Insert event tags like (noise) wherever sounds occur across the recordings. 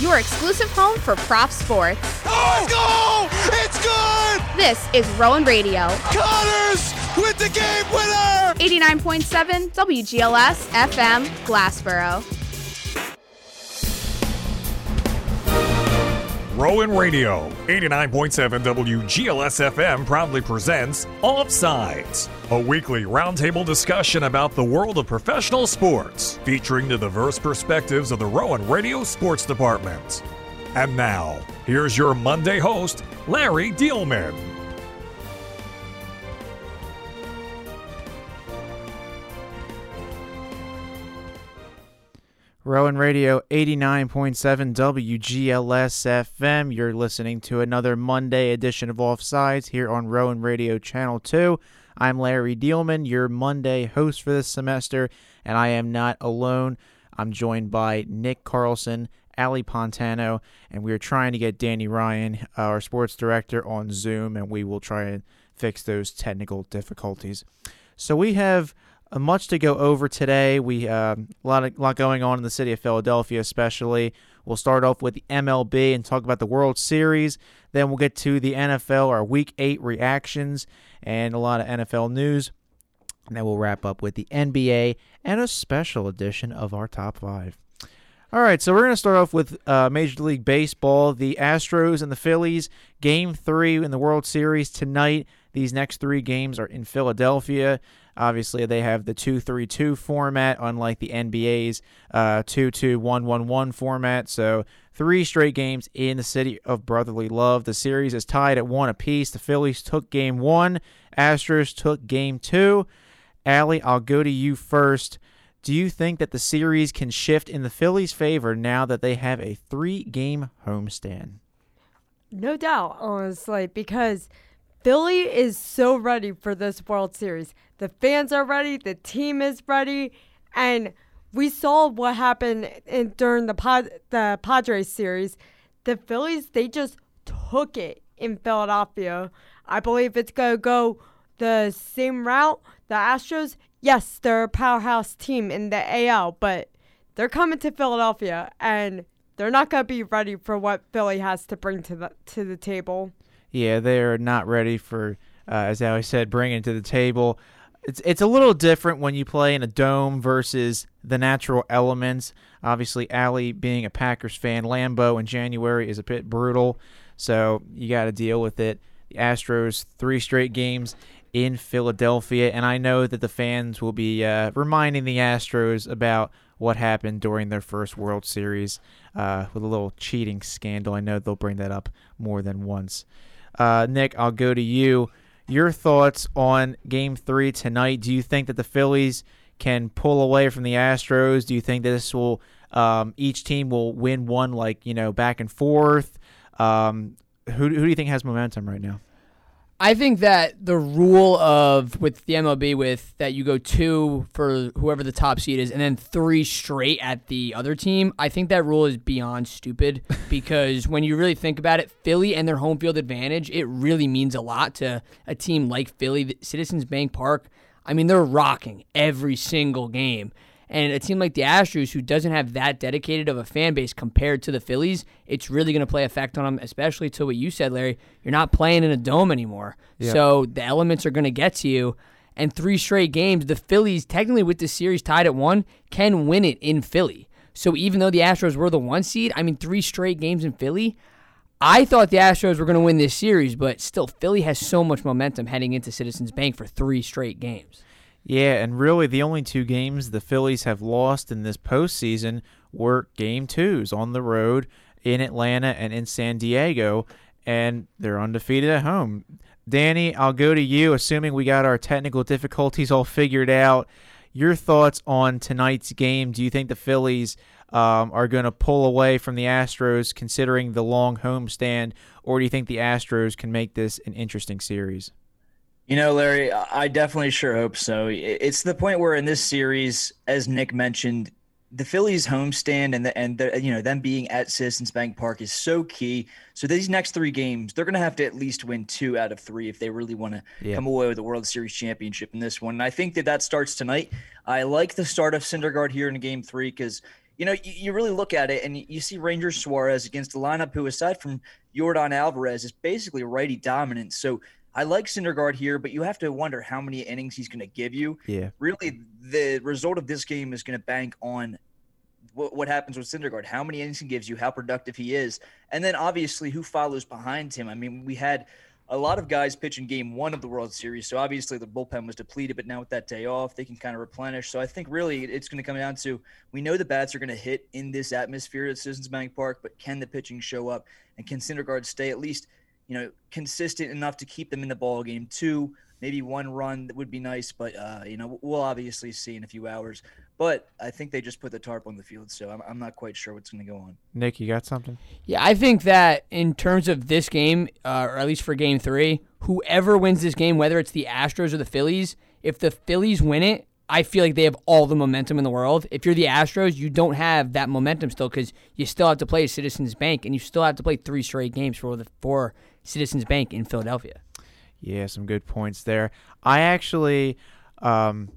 your exclusive home for Prof sports. Oh, it's goal! It's good! This is Rowan Radio. Connors with the game winner! 89.7 WGLS FM, Glassboro. Rowan Radio, 89.7 WGLS FM proudly presents Offsides, a weekly roundtable discussion about the world of professional sports, featuring the diverse perspectives of the Rowan Radio Sports Department. And now, here's your Monday host, Larry Dielman. Rowan Radio 89.7 WGLS FM. You're listening to another Monday edition of Offsides here on Rowan Radio Channel 2. I'm Larry Dielman, your Monday host for this semester, and I am not alone. I'm joined by Nick Carlson, Ali Pontano, and we are trying to get Danny Ryan, our sports director, on Zoom, and we will try and fix those technical difficulties. So we have much to go over today. We uh, a lot of, lot going on in the city of Philadelphia, especially. We'll start off with the MLB and talk about the World Series. Then we'll get to the NFL, our Week Eight reactions, and a lot of NFL news. And then we'll wrap up with the NBA and a special edition of our top five. All right, so we're going to start off with uh, Major League Baseball. The Astros and the Phillies, game three in the World Series tonight. These next three games are in Philadelphia. Obviously, they have the 2 3 2 format, unlike the NBA's uh, 2 2 1 1 1 format. So, three straight games in the city of brotherly love. The series is tied at one apiece. The Phillies took game one, Astros took game two. Allie, I'll go to you first. Do you think that the series can shift in the Phillies' favor now that they have a three game homestand? No doubt, honestly, because Philly is so ready for this World Series. The fans are ready, the team is ready, and we saw what happened in, during the Pod, the Padres series. The Phillies they just took it in Philadelphia. I believe it's gonna go the same route. The Astros, yes, they're a powerhouse team in the AL, but they're coming to Philadelphia and they're not gonna be ready for what Philly has to bring to the to the table yeah, they're not ready for, uh, as Ali said, bringing to the table. It's it's a little different when you play in a dome versus the natural elements. Obviously, Ali being a Packers fan, Lambeau in January is a bit brutal, so you got to deal with it. The Astros three straight games in Philadelphia, and I know that the fans will be uh, reminding the Astros about what happened during their first World Series uh, with a little cheating scandal. I know they'll bring that up more than once. Uh, Nick, I'll go to you. Your thoughts on Game Three tonight? Do you think that the Phillies can pull away from the Astros? Do you think this will um, each team will win one like you know back and forth? Um, who who do you think has momentum right now? I think that the rule of with the MLB with that you go two for whoever the top seed is and then three straight at the other team, I think that rule is beyond stupid (laughs) because when you really think about it, Philly and their home field advantage, it really means a lot to a team like Philly, Citizens Bank Park. I mean, they're rocking every single game. And a team like the Astros, who doesn't have that dedicated of a fan base compared to the Phillies, it's really going to play effect on them, especially to what you said, Larry. You're not playing in a dome anymore. Yeah. So the elements are going to get to you. And three straight games, the Phillies, technically with the series tied at one, can win it in Philly. So even though the Astros were the one seed, I mean, three straight games in Philly, I thought the Astros were going to win this series, but still, Philly has so much momentum heading into Citizens Bank for three straight games. Yeah, and really the only two games the Phillies have lost in this postseason were game twos on the road in Atlanta and in San Diego, and they're undefeated at home. Danny, I'll go to you, assuming we got our technical difficulties all figured out. Your thoughts on tonight's game? Do you think the Phillies um, are going to pull away from the Astros considering the long homestand, or do you think the Astros can make this an interesting series? You know, Larry, I definitely sure hope so. It's the point where in this series, as Nick mentioned, the Phillies homestand and the, and the, you know them being at Citizens Bank Park is so key. So these next three games, they're going to have to at least win two out of three if they really want to yeah. come away with the World Series championship in this one. And I think that that starts tonight. I like the start of Syndergaard here in Game Three because you know, you, you really look at it and you see Ranger Suarez against a lineup who, aside from Jordan Alvarez, is basically righty dominant. So I like Syndergaard here, but you have to wonder how many innings he's going to give you. Yeah. Really, the result of this game is going to bank on what, what happens with Syndergaard, how many innings he gives you, how productive he is, and then obviously who follows behind him. I mean, we had a lot of guys pitch in game one of the World Series. So obviously the bullpen was depleted, but now with that day off, they can kind of replenish. So I think really it's going to come down to we know the bats are going to hit in this atmosphere at Citizens Bank Park, but can the pitching show up and can Syndergaard stay at least, you know, consistent enough to keep them in the ball game? Two, maybe one run that would be nice, but uh, you know, we'll obviously see in a few hours. But I think they just put the tarp on the field, so I'm, I'm not quite sure what's going to go on. Nick, you got something? Yeah, I think that in terms of this game, uh, or at least for game three, whoever wins this game, whether it's the Astros or the Phillies, if the Phillies win it, I feel like they have all the momentum in the world. If you're the Astros, you don't have that momentum still because you still have to play Citizens Bank and you still have to play three straight games for the for Citizens Bank in Philadelphia. Yeah, some good points there. I actually, um,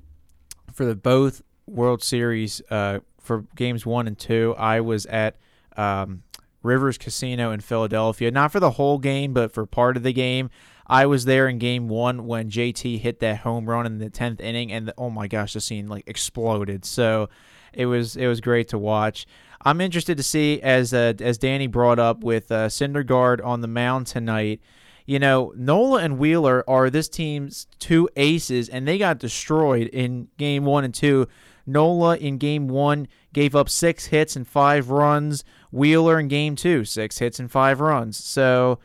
for the both World Series uh, for games one and two, I was at um, Rivers Casino in Philadelphia. Not for the whole game, but for part of the game. I was there in game one when JT hit that home run in the tenth inning, and the, oh my gosh, the scene like exploded. So it was it was great to watch. I'm interested to see as uh, as Danny brought up with uh, Syndergaard on the mound tonight. You know, Nola and Wheeler are this team's two aces, and they got destroyed in game one and two. Nola in game one gave up six hits and five runs. Wheeler in game two, six hits and five runs. So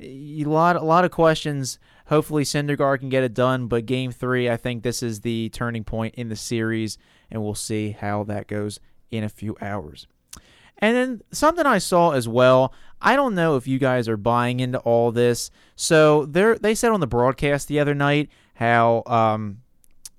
a lot, a lot of questions. Hopefully, Syndergaard can get it done. But game three, I think this is the turning point in the series, and we'll see how that goes in a few hours. And then something I saw as well. I don't know if you guys are buying into all this. So they they said on the broadcast the other night how um,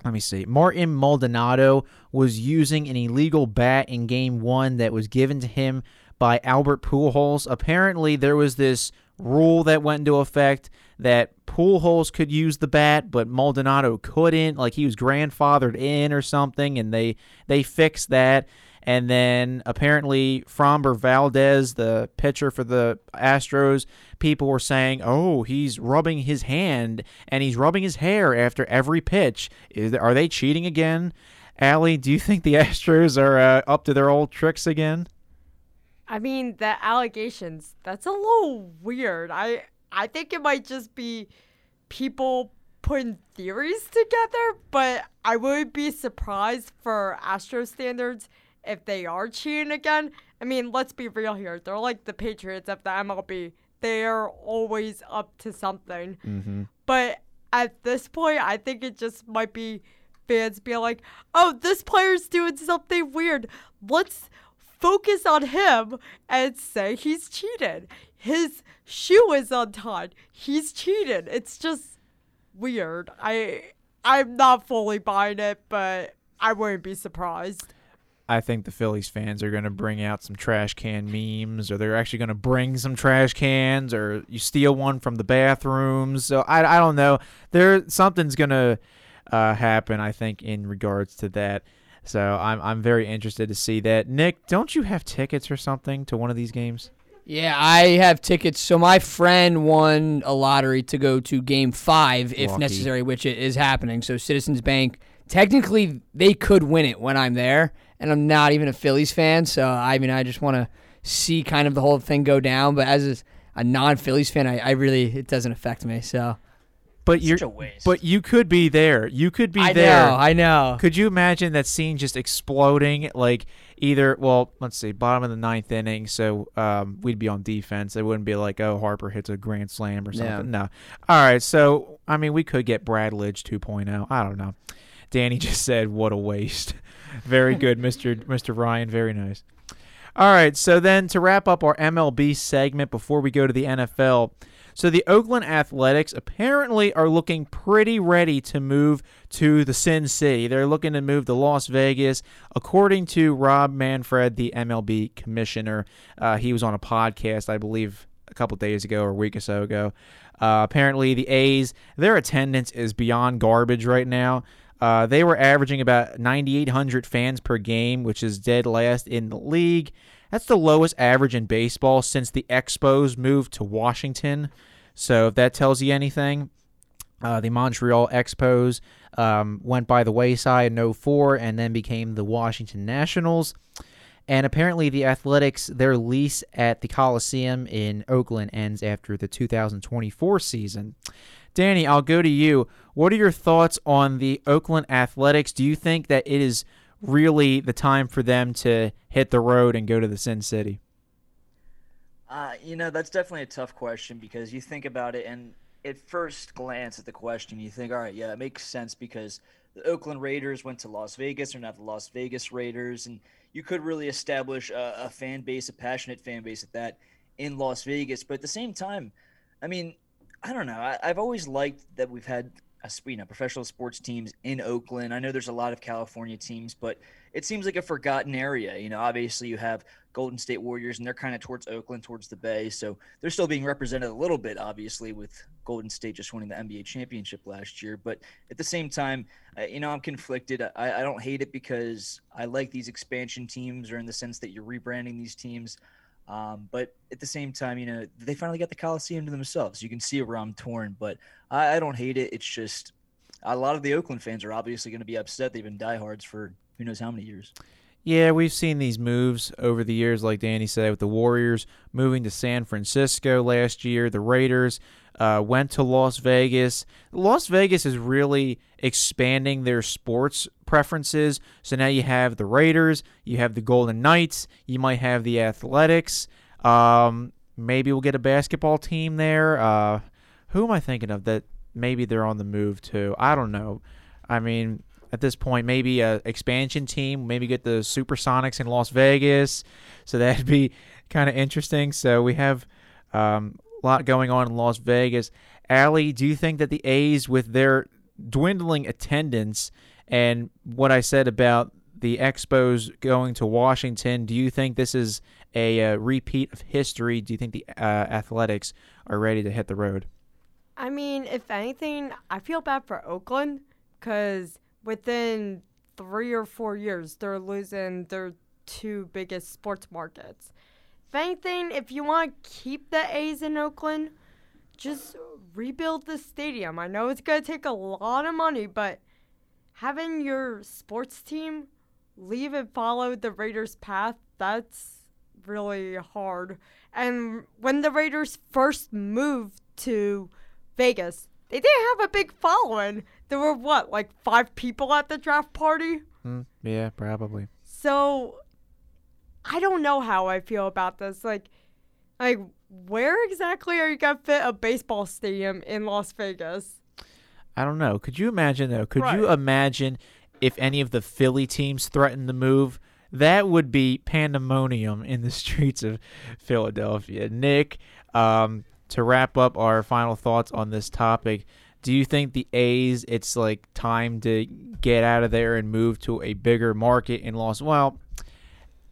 let me see. Martin Maldonado was using an illegal bat in game one that was given to him by Albert Pujols. Apparently, there was this rule that went into effect that Pujols could use the bat, but Maldonado couldn't. Like he was grandfathered in or something, and they they fixed that. And then apparently Framber Valdez, the pitcher for the Astros, people were saying, "Oh, he's rubbing his hand and he's rubbing his hair after every pitch. Is, are they cheating again?" Allie, do you think the (laughs) Astros are uh, up to their old tricks again? I mean, the allegations, that's a little weird. I I think it might just be people putting theories together, but I would be surprised for Astro standards if they are cheating again. I mean, let's be real here. They're like the Patriots of the MLB. They're always up to something. Mm-hmm. But at this point, I think it just might be fans being like, oh, this player's doing something weird. Let's focus on him and say he's cheated. His shoe is untied. He's cheated. It's just weird. I I'm not fully buying it, but I wouldn't be surprised. I think the Phillies fans are going to bring out some trash can memes, or they're actually going to bring some trash cans, or you steal one from the bathrooms. So I, I don't know. There something's going to uh, happen. I think in regards to that. So I'm I'm very interested to see that. Nick, don't you have tickets or something to one of these games? Yeah, I have tickets. So my friend won a lottery to go to Game Five, if Lucky. necessary, which it is happening. So Citizens Bank, technically, they could win it when I'm there, and I'm not even a Phillies fan. So I mean, I just want to see kind of the whole thing go down. But as a non-Phillies fan, I, I really it doesn't affect me. So But you're Such a waste. but you could be there. You could be I there. know, I know. Could you imagine that scene just exploding? Like either, well, let's see, bottom of the ninth inning, so um, we'd be on defense. It wouldn't be like, oh, Harper hits a grand slam or Yeah. something. No. All right, so I mean, we could get Brad Lidge 2.0. I don't know. Danny (laughs) just said, "What a waste." Very good, Mister Mister Ryan. Very nice. All right, so then to wrap up our MLB segment before we go to the NFL. So the Oakland Athletics apparently are looking pretty ready to move to the Sin City. They're looking to move to Las Vegas, according to Rob Manfred, the MLB commissioner. Uh, he was on a podcast, I believe, a couple days ago or a week or so ago. Uh, apparently, the A's, their attendance is beyond garbage right now. Uh, they were averaging about 9,800 fans per game, which is dead last in the league. That's the lowest average in baseball since the Expos moved to Washington. So if that tells you anything, uh, the Montreal Expos um, went by the wayside in 04 and then became the Washington Nationals. And apparently, the Athletics, their lease at the Coliseum in Oakland ends after the 2024 season. Danny, I'll go to you. What are your thoughts on the Oakland Athletics? Do you think that it is really the time for them to hit the road and go to the Sin City? Uh, you know, that's definitely a tough question because you think about it, and at first glance at the question, you think, all right, yeah, it makes sense because the Oakland Raiders went to Las Vegas, they're not the Las Vegas Raiders, and you could really establish a, a fan base, a passionate fan base at that in Las Vegas. But at the same time, I mean, I don't know. I, have always liked that we've had a, you know professional sports teams in Oakland. I know there's a lot of California teams, but it seems like a forgotten area. You know, obviously you have Golden State Warriors, and they're kind of towards Oakland, towards the Bay, so they're still being represented a little bit, obviously, with Golden State just winning the NBA championship last year. But at the same time, you know, I'm conflicted. I, I don't hate it because I like these expansion teams, or in the sense that you're rebranding these teams. Um, but at the same time, you know, they finally got the Coliseum to themselves. You can see where I'm torn, but I, I don't hate it. It's just a lot of the Oakland fans are obviously going to be upset. They've been diehards for who knows how many years. Yeah, we've seen these moves over the years, like Danny said, with the Warriors moving to San Francisco last year. The Raiders uh, went to Las Vegas. Las Vegas is really expanding their sports preferences. So now you have the Raiders, you have the Golden Knights, you might have the Athletics. Um, maybe we'll get a basketball team there. Uh, who am I thinking of that maybe they're on the move to? I don't know. I mean, at this point, maybe a expansion team, maybe get the Supersonics in Las Vegas. So that'd be kind of interesting. So we have um, a lot going on in Las Vegas. Allie, do you think that the A's, with their dwindling attendance and what I said about the Expos going to Washington, do you think this is a, a uh, repeat of history? Do you think the uh, Athletics are ready to hit the road? I mean, if anything, I feel bad for Oakland because within three or four years, they're losing their two biggest sports markets. If anything, if you want to keep the A's in Oakland, just rebuild the stadium. I know it's going to take a lot of money, but having your sports team leave and follow the Raiders' path, that's really hard. And when the Raiders first moved to Vegas, they didn't have a big following. There were what, like five people at the draft party? Mm, yeah, probably. So I don't know how I feel about this. Like, like where exactly are you gonna fit a baseball stadium in Las Vegas? I don't know. Could you imagine though? Could right. you imagine if any of the Philly teams threatened to move? That would be pandemonium in the (laughs) streets of Philadelphia. Nick, um, to wrap up our final thoughts on this topic, do you think the A's it's like time to get out of there and move to a bigger market in Los well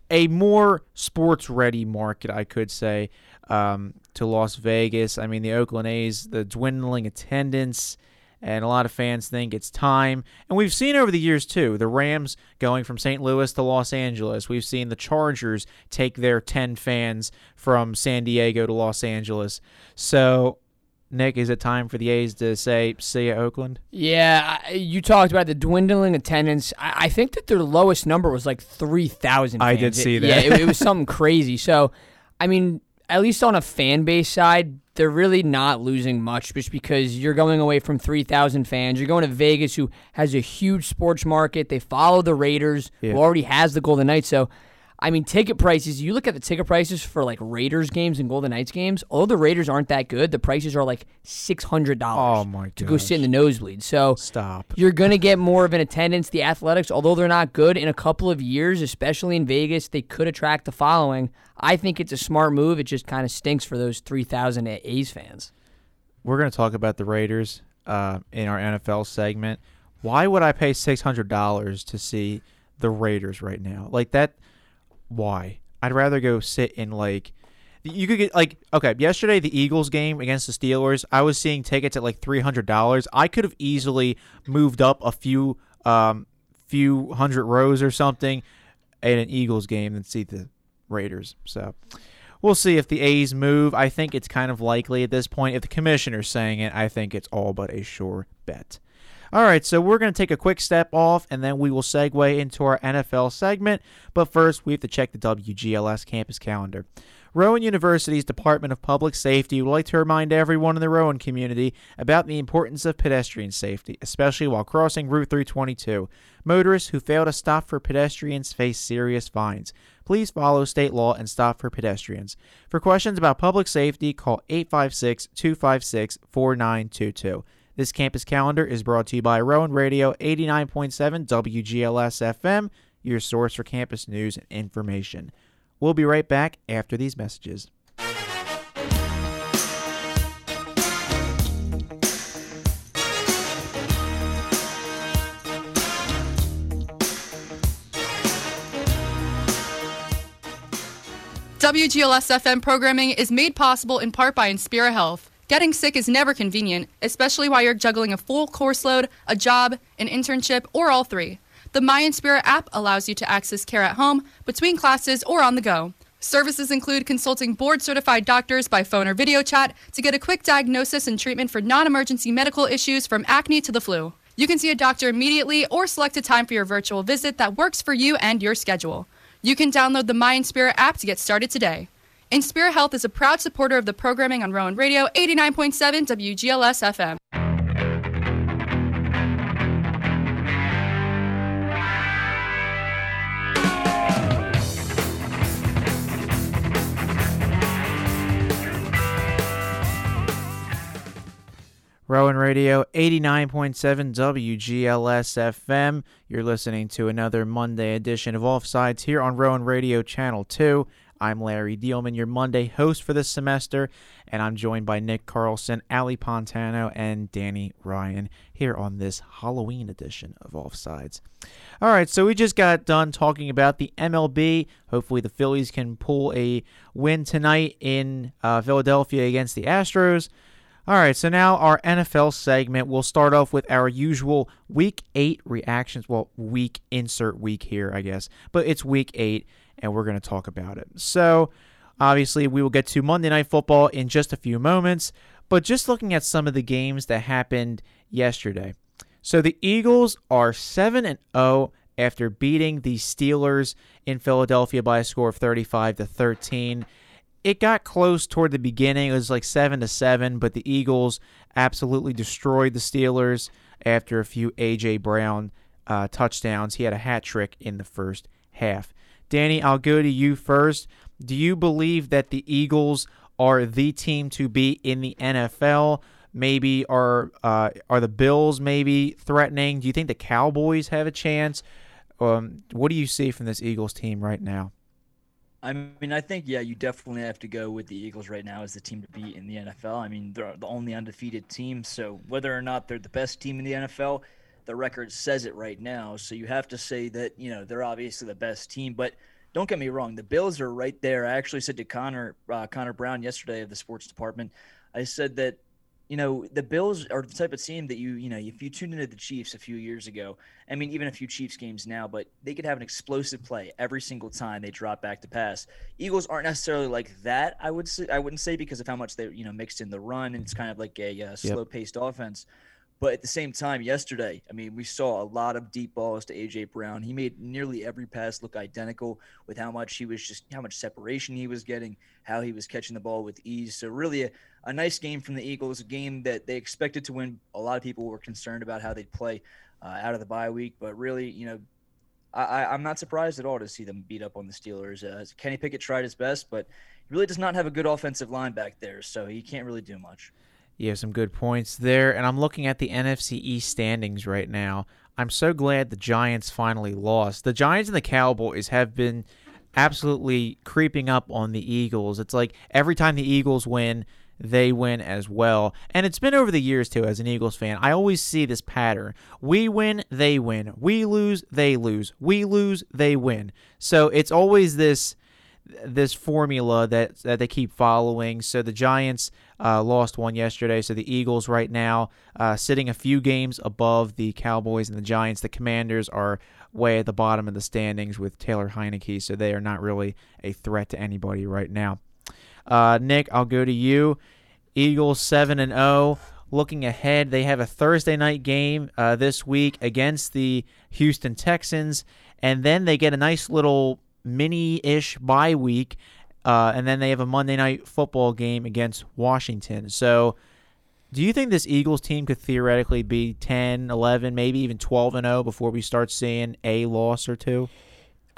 a more sports ready market, I could say, um, to Las Vegas. I mean, the Oakland A's, the dwindling attendance, and a lot of fans think it's time. And we've seen over the years, too, the Rams going from St. Louis to Los Angeles. We've seen the Chargers take their 10 fans from San Diego to Los Angeles. So Nick, is it time for the A's to say see you, Oakland? Yeah, you talked about the dwindling attendance. I, I think that their lowest number was like three thousand. I did see it, that. Yeah, it, it was (laughs) something crazy. So, I mean, at least on a fan base side, they're really not losing much just because you're going away from 3,000 fans. You're going to Vegas, who has a huge sports market. They follow the Raiders, yeah. who already has the Golden Knights. So I mean, ticket prices, you look at the ticket prices for like Raiders games and Golden Knights games, although the Raiders aren't that good, the prices are like $600 oh my to go sit in the nosebleed. So stop. You're going to get more of an attendance. The Athletics, although they're not good in a couple of years, especially in Vegas, they could attract the following. I think it's a smart move. It just kind of stinks for those 3,000 A's fans. We're going to talk about the Raiders uh, in our NFL segment. Why would I pay $600 to see the Raiders right now? Like that – why? I'd rather go sit in like you could get like okay yesterday the eagles game against the steelers i was seeing tickets at like $300 i could have easily moved up a few um, few hundred rows or something at an Eagles game than see the Raiders. So we'll see if the A's move. I think it's kind of likely at this point. If the commissioner's saying it, I think it's all but a sure bet. All right, so we're going to take a quick step off and then we will segue into our NFL segment. But first, we have to check the WGLS campus calendar. Rowan University's Department of Public Safety would like to remind everyone in the Rowan community about the importance of pedestrian safety, especially while crossing Route 322. Motorists who fail to stop for pedestrians face serious fines. Please follow state law and stop for pedestrians. For questions about public safety, call 856 256 4922. This campus calendar is brought to you by Rowan Radio 89.7 WGLS FM, your source for campus news and information. We'll be right back after these messages. WGLS FM programming is made possible in part by Inspira Health. Getting sick is never convenient, especially while you're juggling a full course load, a job, an internship, or all three. The My Inspira app allows you to access care at home, between classes, or on the go. Services include consulting board certified doctors by phone or video chat to get a quick diagnosis and treatment for non emergency medical issues from acne to the flu. You can see a doctor immediately or select a time for your virtual visit that works for you and your schedule. You can download the My Inspira app to get started today. Inspira Health is a proud supporter of the programming on Rowan Radio 89.7 WGLS FM. Rowan Radio 89.7 WGLS FM. You're listening to another Monday edition of Offsides here on Rowan Radio Channel 2. I'm Larry Dielman, your Monday host for this semester, and I'm joined by Nick Carlson, Ali Pontano, and Danny Ryan here on this Halloween edition of Offsides. All right, so we just got done talking about the MLB. Hopefully, the Phillies can pull a win tonight in uh, Philadelphia against the Astros. All right, so now our NFL segment. We'll start off with our usual week eight reactions. Well, week insert week here, I guess, but it's week eight, and we're going to talk about it. So, obviously, we will get to Monday Night Football in just a few moments, but just looking at some of the games that happened yesterday. So, the Eagles are 7 and 0 after beating the Steelers in Philadelphia by a score of 35 to 13 it got close toward the beginning. It was like seven to seven, but the Eagles absolutely destroyed the Steelers after a few AJ Brown uh, touchdowns. He had a hat trick in the first half. Danny, I'll go to you first. Do you believe that the Eagles are the team to beat in the NFL? Maybe are uh, are the Bills maybe threatening? Do you think the Cowboys have a chance? Um, what do you see from this Eagles team right now? I mean, I think yeah, you definitely have to go with the Eagles right now as the team to beat in the NFL. I mean, they're the only undefeated team, so whether or not they're the best team in the NFL, the record says it right now. So you have to say that you know they're obviously the best team, but don't get me wrong, the Bills are right there. I actually said to Connor uh, Connor Brown yesterday of the sports department, I said that you know, the Bills are the type of team that you, you know, if you tuned into the Chiefs a few years ago, I mean, even a few Chiefs games now, but they could have an explosive play every single time they drop back to pass. Eagles aren't necessarily like that. I would say, I wouldn't say because of how much they, you know, mixed in the run and it's kind of like a uh, slow paced offense. But at the same time, yesterday, I mean, we saw a lot of deep balls to AJ Brown. He made nearly every pass look identical with how much he was just how much separation he was getting, how he was catching the ball with ease. So really a, a nice game from the Eagles, a game that they expected to win. A lot of people were concerned about how they'd play uh, out of the bye week, but really, you know, I, am not surprised at all to see them beat up on the Steelers. Uh, Kenny Pickett tried his best, but he really does not have a good offensive line back there, so he can't really do much. You have some good points there. And I'm looking at the NFC East standings right now. I'm so glad the Giants finally lost. The Giants and the Cowboys have been absolutely creeping up on the Eagles. It's like every time the Eagles win, they win as well. And it's been over the years, too, as an Eagles fan. I always see this pattern. We win, they win. We lose, they lose. We lose, they win. So it's always this this formula that that they keep following. So the Giants uh, lost one yesterday. So the Eagles right now uh, sitting a few games above the Cowboys and the Giants. The Commanders are way at the bottom of the standings with Taylor Heinicke, so they are not really a threat to anybody right now. Uh, Nick, I'll go to you. Eagles seven and zero. Oh. Looking ahead, they have a Thursday night game uh, this week against the Houston Texans, and then they get a nice little mini-ish bye week, uh, and then they have a Monday night football game against Washington. So, do you think this Eagles team could theoretically be 10, 11, maybe even 12 and 0 before we start seeing a loss or two?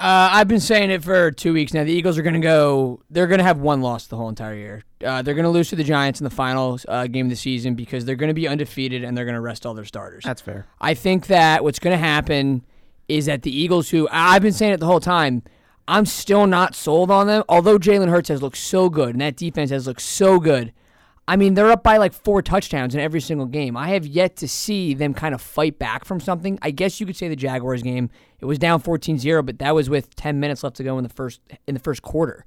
Uh, I've been saying it for two weeks now. The Eagles are going to go. They're going to have one loss the whole entire year. Uh, they're going to lose to the Giants in the final uh, game of the season because they're going to be undefeated and they're going to rest all their starters. That's fair. I think that what's going to happen is that the Eagles, who I've been saying it the whole time, I'm still not sold on them. Although Jalen Hurts has looked so good and that defense has looked so good. I mean, they're up by like four touchdowns in every single game. I have yet to see them kind of fight back from something. I guess you could say the Jaguars game, it was down 14-0, but that was with 10 minutes left to go in the first in the first quarter.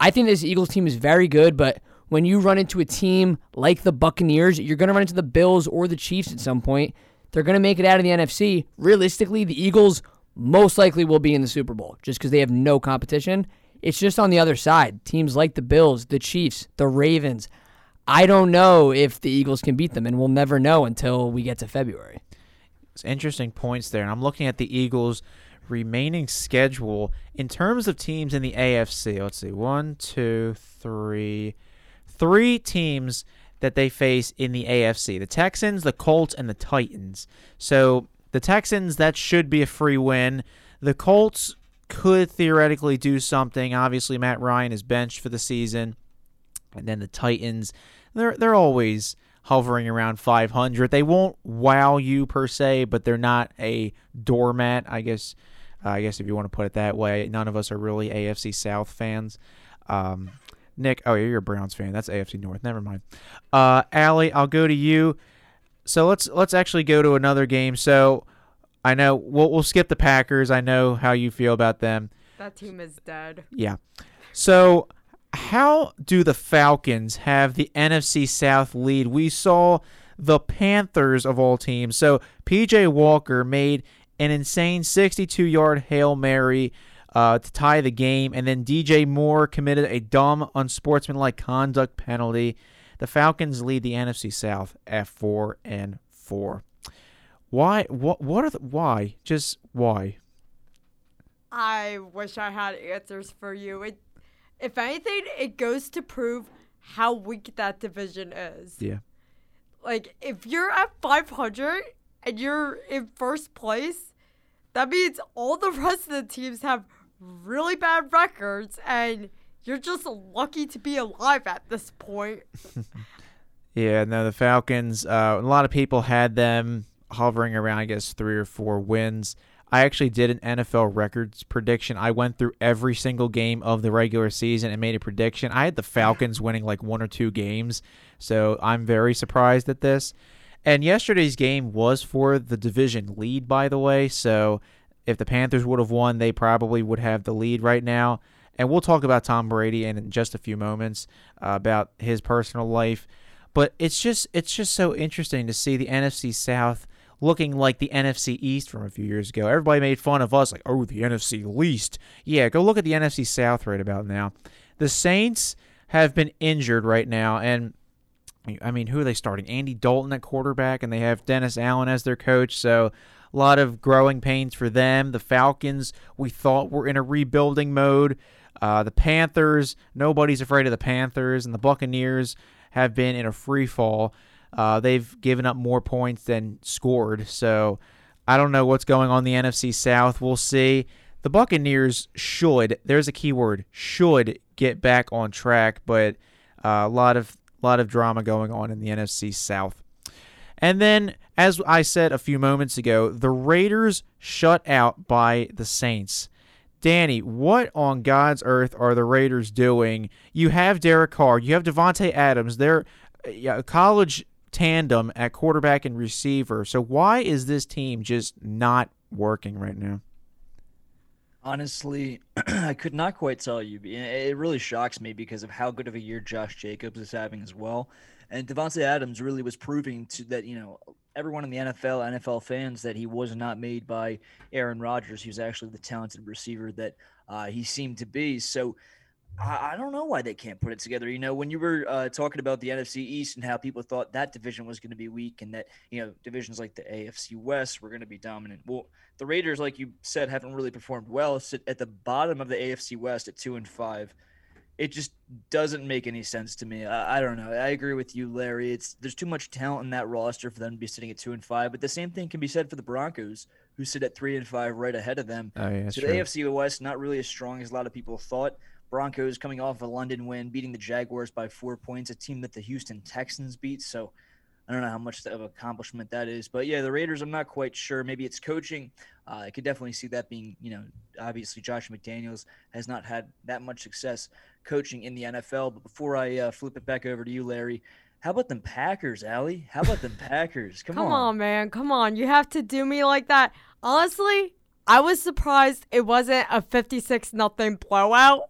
I think this Eagles team is very good, but when you run into a team like the Buccaneers, you're going to run into the Bills or the Chiefs at some point. They're going to make it out of the NFC. Realistically, the Eagles most likely will be in the Super Bowl just because they have no competition. It's just on the other side. Teams like the Bills, the Chiefs, the Ravens. I don't know if the Eagles can beat them, and we'll never know until we get to February. It's interesting points there. And I'm looking at the Eagles' remaining schedule in terms of teams in the AFC. Let's see. One, two, three. Three teams that they face in the AFC the Texans, the Colts, and the Titans. So the Texans, that should be a free win. The Colts could theoretically do something. Obviously, Matt Ryan is benched for the season. And then the Titans, they're they're always hovering around 500. They won't wow you per se, but they're not a doormat, I guess. Uh, I guess if you want to put it that way, none of us are really AFC South fans. Um, Nick, oh, you're a Browns fan. That's AFC North. Never mind. Uh, Allie, I'll go to you. So let's let's actually go to another game. So I know we'll we'll skip the Packers. I know how you feel about them. That team is dead. Yeah. So how do the Falcons have the NFC South lead? We saw the Panthers of all teams. So PJ Walker made an insane 62 yard Hail Mary uh, to tie the game, and then DJ Moore committed a dumb, unsportsmanlike conduct penalty. The Falcons lead the NFC South at four and four. Why? What? What are the? Why? Just why? I wish I had answers for you. It if anything, it goes to prove how weak that division is. Yeah. Like if you're at 500 and you're in first place, that means all the rest of the teams have really bad records and you're just lucky to be alive at this point. (laughs) yeah, no, the Falcons, uh, a lot of people had them hovering around, I guess, three or four wins. I actually did an NFL records prediction. I went through every single game of the regular season and made a prediction. I had the Falcons (laughs) winning like one or two games, so I'm very surprised at this. And yesterday's game was for the division lead, by the way. So if the Panthers would have won, they probably would have the lead right now. And we'll talk about Tom Brady in just a few moments uh, about his personal life. But it's just it's just so interesting to see the NFC South looking like the NFC East from a few years ago. Everybody made fun of us, like, oh, the NFC least. Yeah, go look at the NFC South right about now. The Saints have been injured right now, and I mean, who are they starting? Andy Dalton at quarterback, and they have Dennis Allen as their coach. So a lot of growing pains for them. The Falcons, we thought were in a rebuilding mode. Uh, the Panthers, nobody's afraid of the Panthers, and the Buccaneers have been in a free fall. Uh, they've given up more points than scored. So I don't know what's going on in the NFC South. We'll see. The Buccaneers should, there's a key word, should get back on track, but uh, a lot of lot of drama going on in the NFC South. And then, as I said a few moments ago, the Raiders shut out by the Saints. Danny, what on God's earth are the Raiders doing? You have Derek Carr, you have Davante Adams. They're uh, yeah, college tandem at quarterback and receiver. So why is this team just not working right now? Honestly, (clears throat) I could not quite tell you. It really shocks me because of how good of a year Josh Jacobs is having as well. And Davante Adams really was proving to that, you know, everyone in the NFL, NFL fans, that he was not made by Aaron Rodgers. He was actually the talented receiver that uh, he seemed to be. So I, I, don't know why they can't put it together. You know, when you were uh, talking about the NFC East and how people thought that division was going to be weak and that, you know, divisions like the AFC West were going to be dominant. Well, the Raiders, like you said, haven't really performed well. Sit at the bottom of the AFC West at two and five it just doesn't make any sense to me. I, I, don't know. I agree with you, Larry. It's there's too much talent in that roster for them to be sitting at two and five. But the same thing can be said for the Broncos, who sit at three and five, right ahead of them. Oh, yeah, so the AFC West not really as strong as a lot of people thought. Broncos coming off a London win, beating the Jaguars by four points, a team that the Houston Texans beat. So I don't know how much of accomplishment that is, but yeah, the Raiders. I'm not quite sure. Maybe it's coaching. Uh, I could definitely see that being, you know, obviously Josh McDaniels has not had that much success coaching in the NFL. But before I uh, flip it back over to you, Larry, how about them Packers, Allie? How about them Packers? Come, Come on. on, man. Come on. You have to do me like that. Honestly, I was surprised it wasn't a 56 nothing blowout.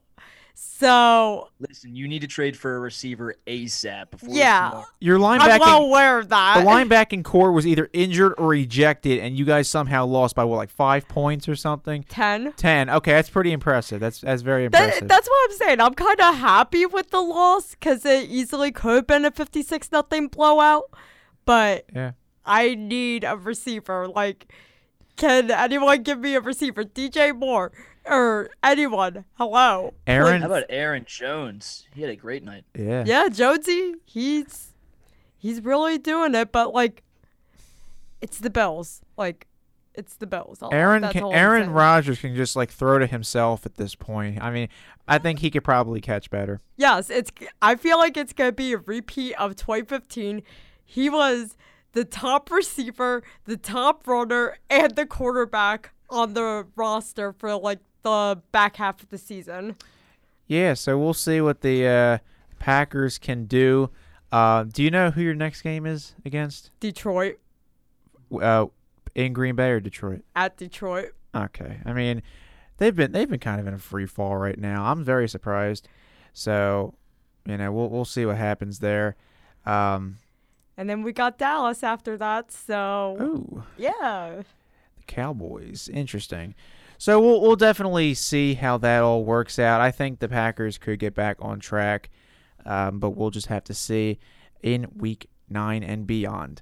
So listen, you need to trade for a receiver ASAP. Before yeah, your linebacking. I'm well aware of that. The linebacking corps was either injured or ejected, and you guys somehow lost by what, like five points or something? Ten. Ten. Okay, that's pretty impressive. That's that's very impressive. That, that's what I'm saying. I'm kind of happy with the loss because it easily could have been a 56 nothing blowout, but yeah, I need a receiver. Like, can anyone give me a receiver? DJ Moore or anyone. Hello. Aaron. How about Aaron Jones? He had a great night. Yeah. Yeah, Jonesy. He's he's really doing it, but like, it's the Bills. Like, it's the Bills. All, Aaron can, Aaron Rodgers can just like throw to himself at this point. I mean, I think he could probably catch better. Yes, it's. I feel like it's gonna be a repeat of 2015. He was the top receiver, the top runner, and the quarterback on the roster for like the back half of the season. Yeah, so we'll see what the uh, Packers can do. Uh, do you know who your next game is against? Detroit. Uh, in Green Bay or Detroit? At Detroit. Okay. I mean, they've been they've been kind of in a free fall right now. I'm very surprised. So, you know, we'll we'll see what happens there. Um, and then we got Dallas after that. So. Ooh. Yeah. The Cowboys. Interesting. So we'll we'll definitely see how that all works out. I think the Packers could get back on track, um, but we'll just have to see in Week Nine and beyond.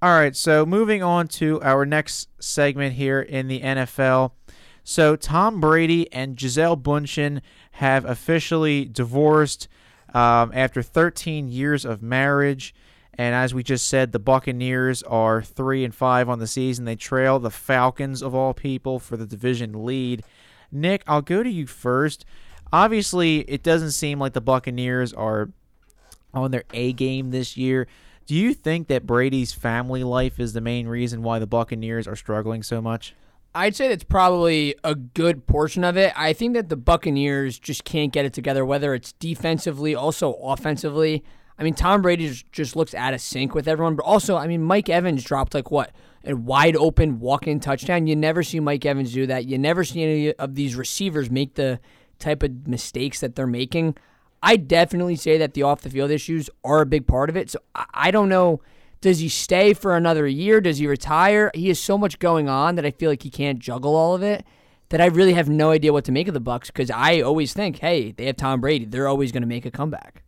All right, so moving on to our next segment here in the NFL. So Tom Brady and Gisele Bundchen have officially divorced um, after 13 years of marriage. And as we just said, the Buccaneers are three and five on the season. They trail the Falcons of all people for the division lead. Nick, I'll go to you first. Obviously, it doesn't seem like the Buccaneers are on their A game this year. Do you think that Brady's family life is the main reason why the Buccaneers are struggling so much? I'd say that's probably a good portion of it. I think that the Buccaneers just can't get it together, whether it's defensively, also offensively. I mean, Tom Brady just looks out of sync with everyone. But also, I mean, Mike Evans dropped like what a wide open walk in touchdown. You never see Mike Evans do that. You never see any of these receivers make the type of mistakes that they're making. I definitely say that the off the field issues are a big part of it. So I don't know. Does he stay for another year? Does he retire? He has so much going on that I feel like he can't juggle all of it. That I really have no idea what to make of the Bucks because I always think, hey, they have Tom Brady. They're always going to make a comeback.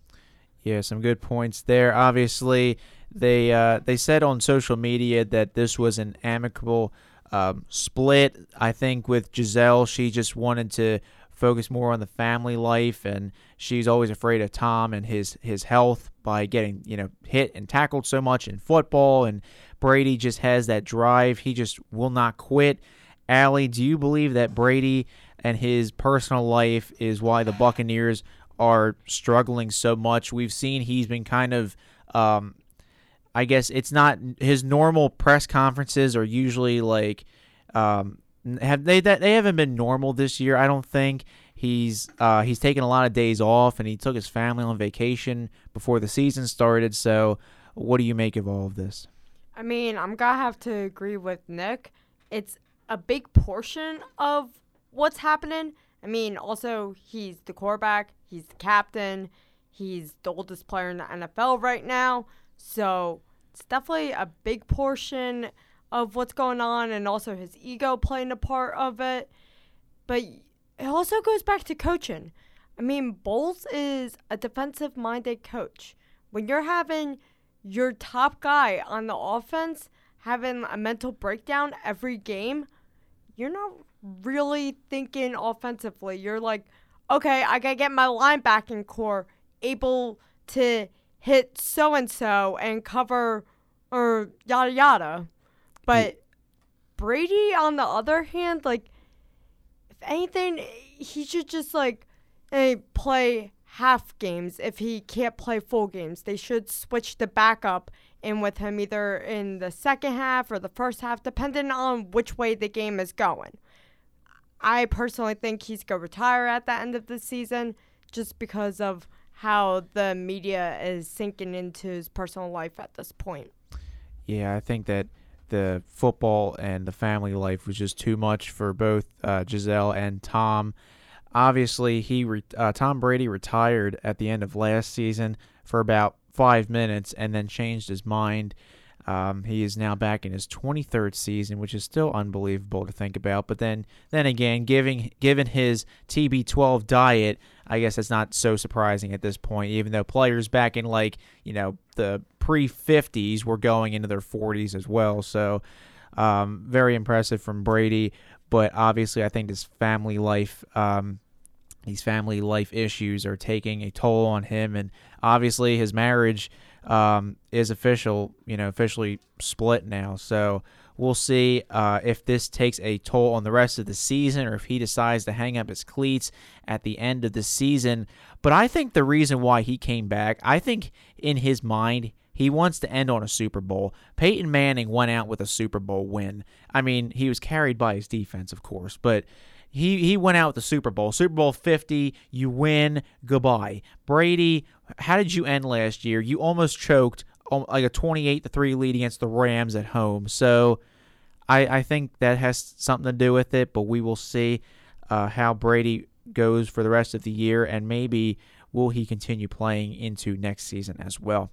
Yeah, some good points there. Obviously, they uh, they said on social media that this was an amicable um, split. I think with Gisele, she just wanted to focus more on the family life, and she's always afraid of Tom and his his health by getting you know hit and tackled so much in football. And Brady just has that drive; he just will not quit. Allie, do you believe that Brady and his personal life is why the Buccaneers are struggling so much. We've seen he's been kind of, um, I guess it's not his normal press conferences are usually like, um, have they that they haven't been normal this year. I don't think he's uh, he's taken a lot of days off and he took his family on vacation before the season started. So, what do you make of all of this? I mean, I'm gonna have to agree with Nick. It's a big portion of what's happening. I mean, also he's the quarterback, he's the captain, he's the oldest player in the NFL right now. So it's definitely a big portion of what's going on and also his ego playing a part of it. But it also goes back to coaching. I mean, Bowles is a defensive minded coach. When you're having your top guy on the offense having a mental breakdown every game, you're not really thinking offensively. You're like, okay, I gotta get my linebacking corps able to hit so and so and cover or yada yada. But mm. Brady, on the other hand, like, if anything, he should just like play half games if he can't play full games. They should switch the backup in with him either in the second half or the first half, depending on which way the game is going. I personally think he's going to retire at the end of the season just because of how the media is sinking into his personal life at this point. Yeah, I think that the football and the family life was just too much for both uh, Gisele and Tom. Obviously, he re- uh, Tom Brady retired at the end of last season for about five minutes and then changed his mind. Um, he is now back in his 23rd season, which is still unbelievable to think about. But then, then again, giving given his TB12 diet, I guess that's not so surprising at this point. Even though players back in like you know the pre 50s were going into their 40s as well, so um, very impressive from Brady. But obviously, I think his family life. Um, these family life issues are taking a toll on him, and obviously his marriage um, is official, you know, officially split now. So we'll see uh, if this takes a toll on the rest of the season or if he decides to hang up his cleats at the end of the season. But I think the reason why he came back, I think in his mind, he wants to end on a Super Bowl. Peyton Manning went out with a Super Bowl win. I mean, he was carried by his defense, of course, but he he went out with the Super Bowl. Super Bowl 50, you win, goodbye. Brady how did you end last year? You almost choked um, like a 28 to 3 lead against the Rams at home. So I, I think that has something to do with it, but we will see uh, how Brady goes for the rest of the year and maybe will he continue playing into next season as well.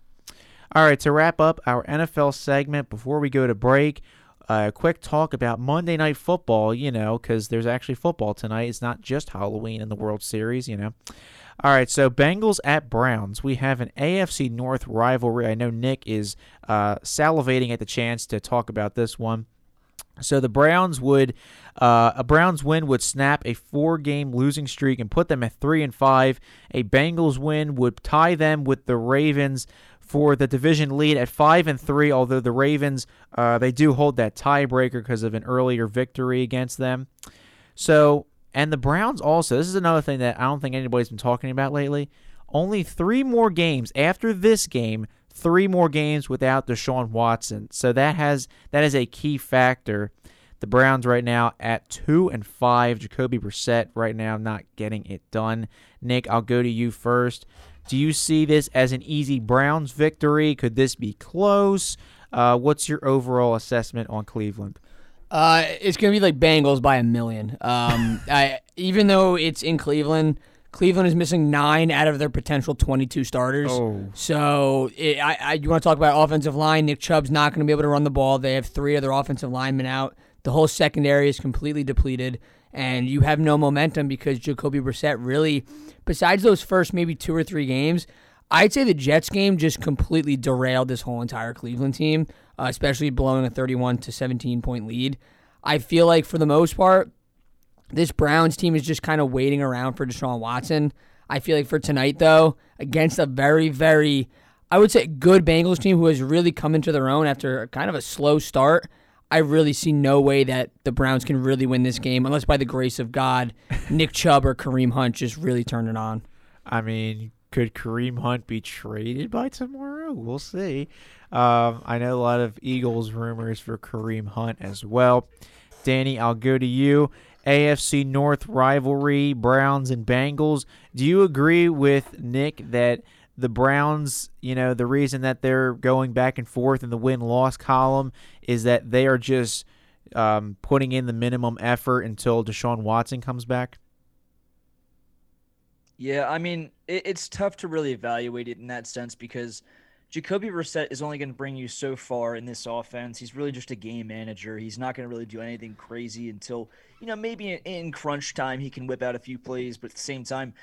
All right, to wrap up our NFL segment before we go to break, a uh, quick talk about Monday Night Football, you know, because there's actually football tonight. It's not just Halloween in the World Series, you know. All right, so Bengals at Browns. We have an AFC North rivalry. I know Nick is uh, salivating at the chance to talk about this one. So the Browns would uh, a Browns win would snap a four-game losing streak and put them at three and five. A Bengals win would tie them with the Ravens for the division lead at five and three. Although the Ravens uh, they do hold that tiebreaker because of an earlier victory against them. So and the Browns also, this is another thing that I don't think anybody's been talking about lately. Only three more games after this game, three more games without Deshaun Watson. So that has that is a key factor. The Browns right now at two and five. Jacoby Brissett right now not getting it done. Nick, I'll go to you first. Do you see this as an easy Browns victory? Could this be close? Uh, what's your overall assessment on Cleveland? Uh, it's gonna be like Bengals by a million. Um, (laughs) I even though it's in Cleveland, Cleveland is missing nine out of their potential 22 starters. Oh. So it, I, I, you want to talk about offensive line? Nick Chubb's not going to be able to run the ball. They have three other offensive linemen out. The whole secondary is completely depleted, and you have no momentum because Jacoby Brissett really, besides those first maybe two or three games, I'd say the Jets game just completely derailed this whole entire Cleveland team uh, especially blowing a 31 to 17 point lead. I feel like for the most part, this Browns team is just kind of waiting around for Deshaun Watson. I feel like for tonight, though, against a very, very, I would say, good Bengals team who has really come into their own after kind of a slow start, I really see no way that the Browns can really win this game unless by the grace of God, Nick Chubb or Kareem Hunt just really turn it on. I mean, could Kareem Hunt be traded by tomorrow? We'll see. Um, I know a lot of Eagles rumors for Kareem Hunt as well. Danny, I'll go to you. AFC North rivalry, Browns and Bengals. Do you agree with Nick that the Browns, you know, the reason that they're going back and forth in the win loss column is that they are just um, putting in the minimum effort until Deshaun Watson comes back? Yeah, I mean, it, it's tough to really evaluate it in that sense because Jacoby Brissett is only going to bring you so far in this offense. He's really just a game manager. He's not going to really do anything crazy until, you know, maybe in, in crunch time he can whip out a few plays, but at the same time,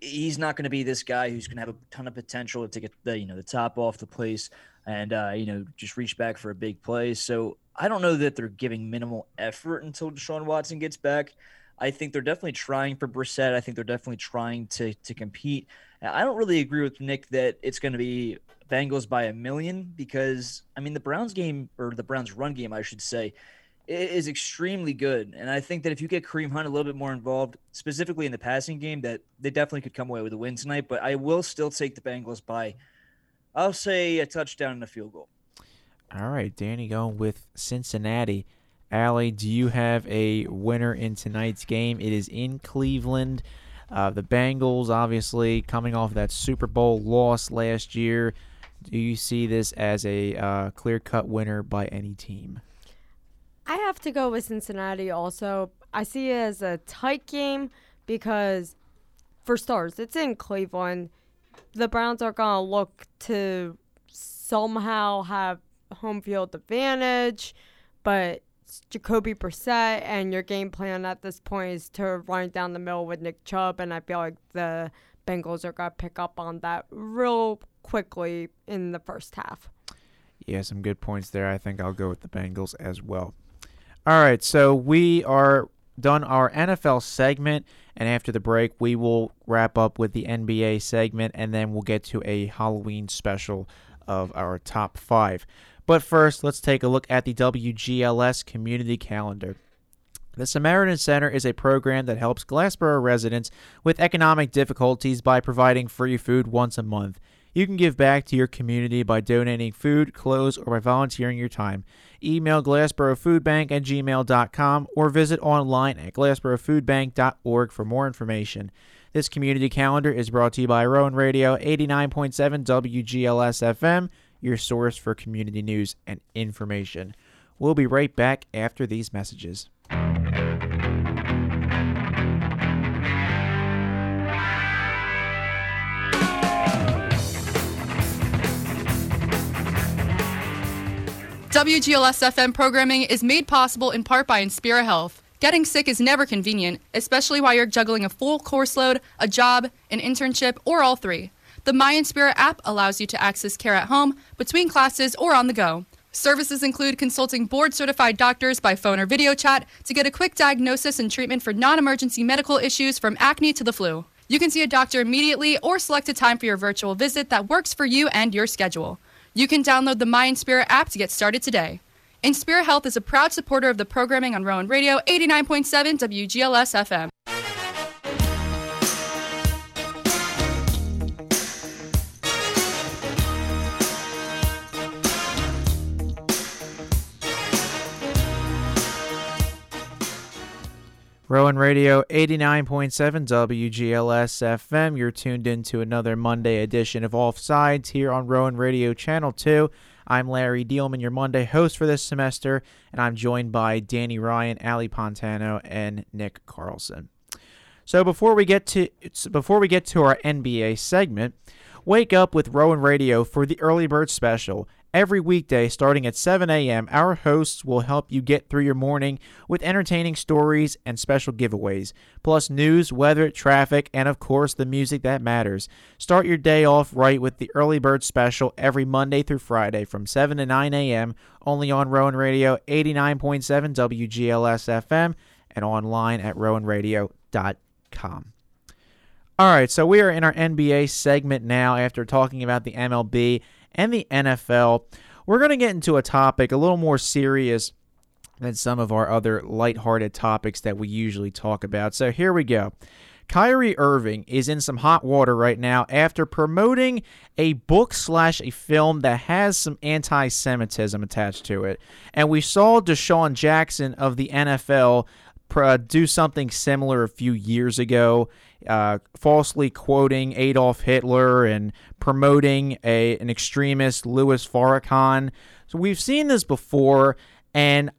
he's not going to be this guy who's going to have a ton of potential to get the, you know, the top off the place and uh, you know, just reach back for a big play. So I don't know that they're giving minimal effort until Deshaun Watson gets back. I think they're definitely trying for Brissett. I think they're definitely trying to to compete. I don't really agree with Nick that it's going to be Bengals by a million because I mean the Browns game or the Browns run game, I should say, is extremely good. And I think that if you get Kareem Hunt a little bit more involved, specifically in the passing game, that they definitely could come away with a win tonight. But I will still take the Bengals by, I'll say a touchdown and a field goal. All right, Danny going with Cincinnati. Allie, do you have a winner in tonight's game? It is in Cleveland. Uh, the Bengals, obviously, coming off that Super Bowl loss last year. Do you see this as a uh, clear cut winner by any team? I have to go with Cincinnati also. I see it as a tight game because, for stars, it's in Cleveland. The Browns are going to look to somehow have home field advantage, but Jacoby Brissett, and your game plan at this point is to run down the middle with Nick Chubb, and I feel like the Bengals are going to pick up on that real quickly in the first half. Yeah, some good points there. I think I'll go with the Bengals as well. All right, so we are done our NFL segment, and after the break, we will wrap up with the NBA segment, and then we'll get to a Halloween special of our top five. But first, let's take a look at the WGLS community calendar. The Samaritan Center is a program that helps Glassboro residents with economic difficulties by providing free food once a month. You can give back to your community by donating food, clothes, or by volunteering your time. Email glassborofoodbank at gmail.com or visit online at glassborofoodbank.org for more information. This community calendar is brought to you by Rowan Radio 89.7 WGLS FM your source for community news and information. We'll be right back after these messages. WGLS FM programming is made possible in part by Inspira Health. Getting sick is never convenient, especially while you're juggling a full course load, a job, an internship, or all three. The My Inspira app allows you to access care at home, between classes, or on the go. Services include consulting board certified doctors by phone or video chat to get a quick diagnosis and treatment for non emergency medical issues from acne to the flu. You can see a doctor immediately or select a time for your virtual visit that works for you and your schedule. You can download the My Inspira app to get started today. Inspira Health is a proud supporter of the programming on Rowan Radio 89.7 WGLS FM. Rowan Radio 89.7 WGLS FM. You're tuned in to another Monday edition of Offsides here on Rowan Radio Channel 2. I'm Larry Dielman, your Monday host for this semester, and I'm joined by Danny Ryan, Ali Pontano, and Nick Carlson. So before we get to before we get to our NBA segment, wake up with Rowan Radio for the early bird special Every weekday, starting at 7 a.m., our hosts will help you get through your morning with entertaining stories and special giveaways, plus news, weather, traffic, and of course, the music that matters. Start your day off right with the Early Bird Special every Monday through Friday from 7 to 9 a.m., only on Rowan Radio 89.7 WGLS FM and online at rowanradio.com. All right, so we are in our NBA segment now after talking about the MLB and the NFL. We're going to get into a topic a little more serious than some of our other lighthearted topics that we usually talk about. So here we go. Kyrie Irving is in some hot water right now after promoting a book slash a film that has some anti Semitism attached to it. And we saw DeSean Jackson of the NFL uh, do something similar a few years ago uh, falsely quoting Adolf Hitler and promoting a an extremist Louis Farrakhan. So we've seen this before, and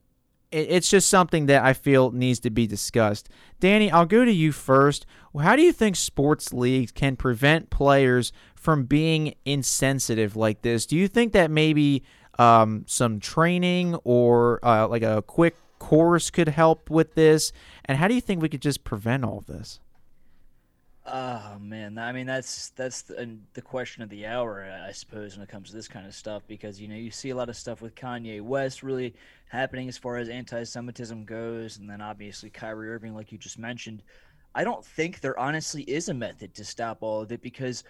it's just something that I feel needs to be discussed. Danny, I'll go to you first. How do you think sports leagues can prevent players from being insensitive like this? Do you think that maybe um, some training or uh, like a quick course could help with this? And how do you think we could just prevent all of this? Oh man, I mean that's that's the, the, question of the hour, I suppose, when it comes to this kind of stuff, because you know you see a lot of stuff with Kanye West really happening as far as anti-Semitism goes, and then obviously Kyrie Irving, like you just mentioned. I don't think there honestly is a method to stop all of it because,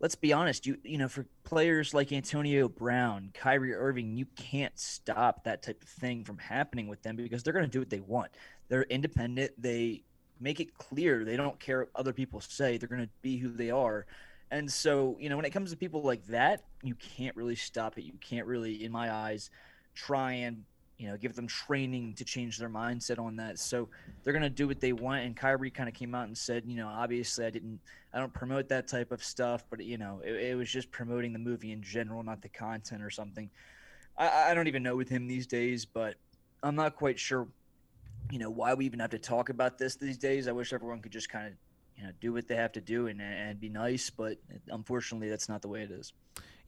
let's be honest, you you know for players like Antonio Brown, Kyrie Irving, you can't stop that type of thing from happening with them because they're going to do what they want. They're independent. They make it clear they don't care what other people say. They're going to be who they are. And so, you know, when it comes to people like that, you can't really stop it. You can't really, in my eyes, try and, you know, give them training to change their mindset on that. So they're going to do what they want. And Kyrie kind of came out and said, you know, obviously I didn't, I don't promote that type of stuff, but, you know, it, it was just promoting the movie in general, not the content or something. I, I don't even know with him these days, but I'm not quite sure you know why we even have to talk about this these days. I wish everyone could just kind of you know do what they have to do and and be nice, but unfortunately that's not the way it is.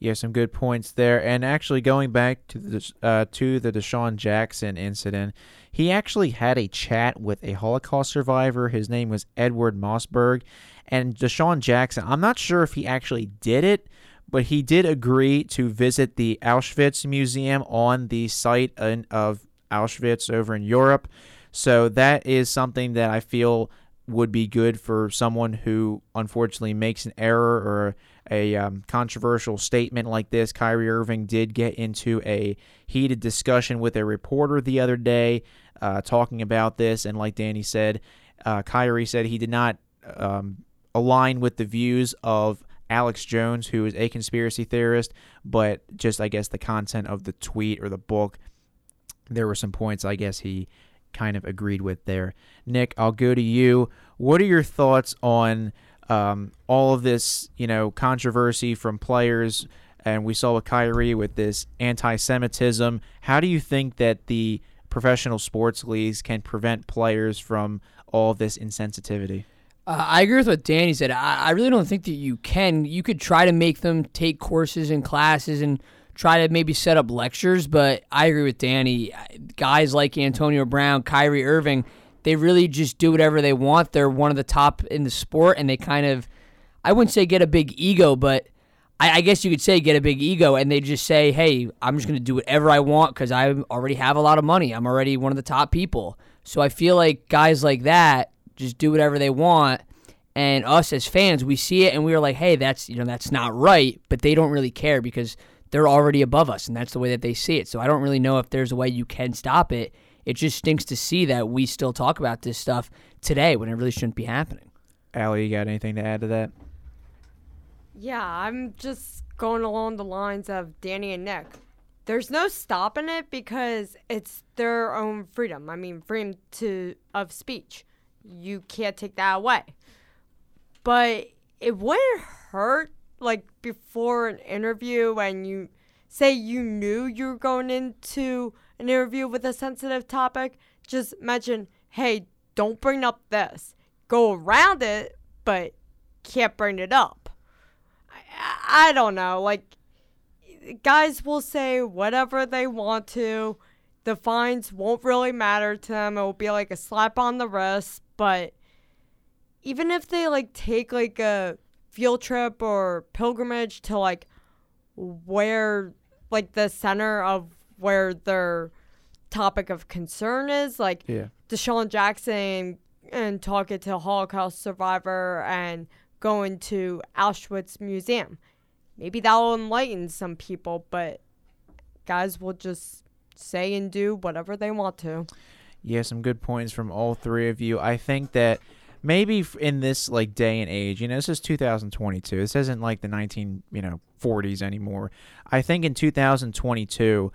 Yeah, some good points there. And actually, going back to the uh, to the DeSean Jackson incident, he actually had a chat with a Holocaust survivor. His name was Edward Mosberg, and DeSean Jackson. I'm not sure if he actually did it, but he did agree to visit the Auschwitz Museum on the site of Auschwitz over in Europe. So that is something that I feel would be good for someone who unfortunately makes an error or a um, controversial statement like this. Kyrie Irving did get into a heated discussion with a reporter the other day uh, talking about this. And like Danny said, uh, Kyrie said he did not um, align with the views of Alex Jones, who is a conspiracy theorist, but just, I guess, the content of the tweet or the book. There were some points I guess he kind of agreed with there. Nick, I'll go to you. What are your thoughts on um, all of this, you know, controversy from players? And we saw with Kyrie with this anti-Semitism. How do you think that the professional sports leagues can prevent players from all this insensitivity? Uh, I agree with what Danny said. I, I really don't think that you can. You could try to make them take courses and classes and try to maybe set up lectures, but I agree with Danny. Guys like Antonio Brown, Kyrie Irving, they really just do whatever they want. They're one of the top in the sport, and they kind of, I wouldn't say get a big ego, but I, I guess you could say get a big ego, and they just say, hey, I'm just going to do whatever I want because I already have a lot of money. I'm already one of the top people. So I feel like guys like that just do whatever they want and us as fans we see it and we are like hey that's you know that's not right but they don't really care because they're already above us, and that's the way that they see it. So I don't really know if there's a way you can stop it. It just stinks to see that we still talk about this stuff today when it really shouldn't be happening. Allie, you got anything to add to that? Yeah, I'm just going along the lines of Danny and Nick. There's no stopping it because it's their own freedom. I mean, freedom to of speech. You can't take that away. But it wouldn't hurt like before an interview and you say you knew you were going into an interview with a sensitive topic, just mention, hey, don't bring up this. Go around it, but can't bring it up. I, I don't know. Like, guys will say whatever they want to. The fines won't really matter to them. It will be like a slap on the wrist. But even if they like take like a field trip or pilgrimage to like where like the center of where their topic of concern is like yeah. DeSean Jackson and talking to a Holocaust survivor and going to Auschwitz Museum. Maybe that will enlighten some people, but guys will just say and do whatever they want to. Yeah, some good points from all three of you. I think that maybe in this like day and age, you know, this is 2022. This isn't like the 19, you know, 40s anymore. I think in 2022,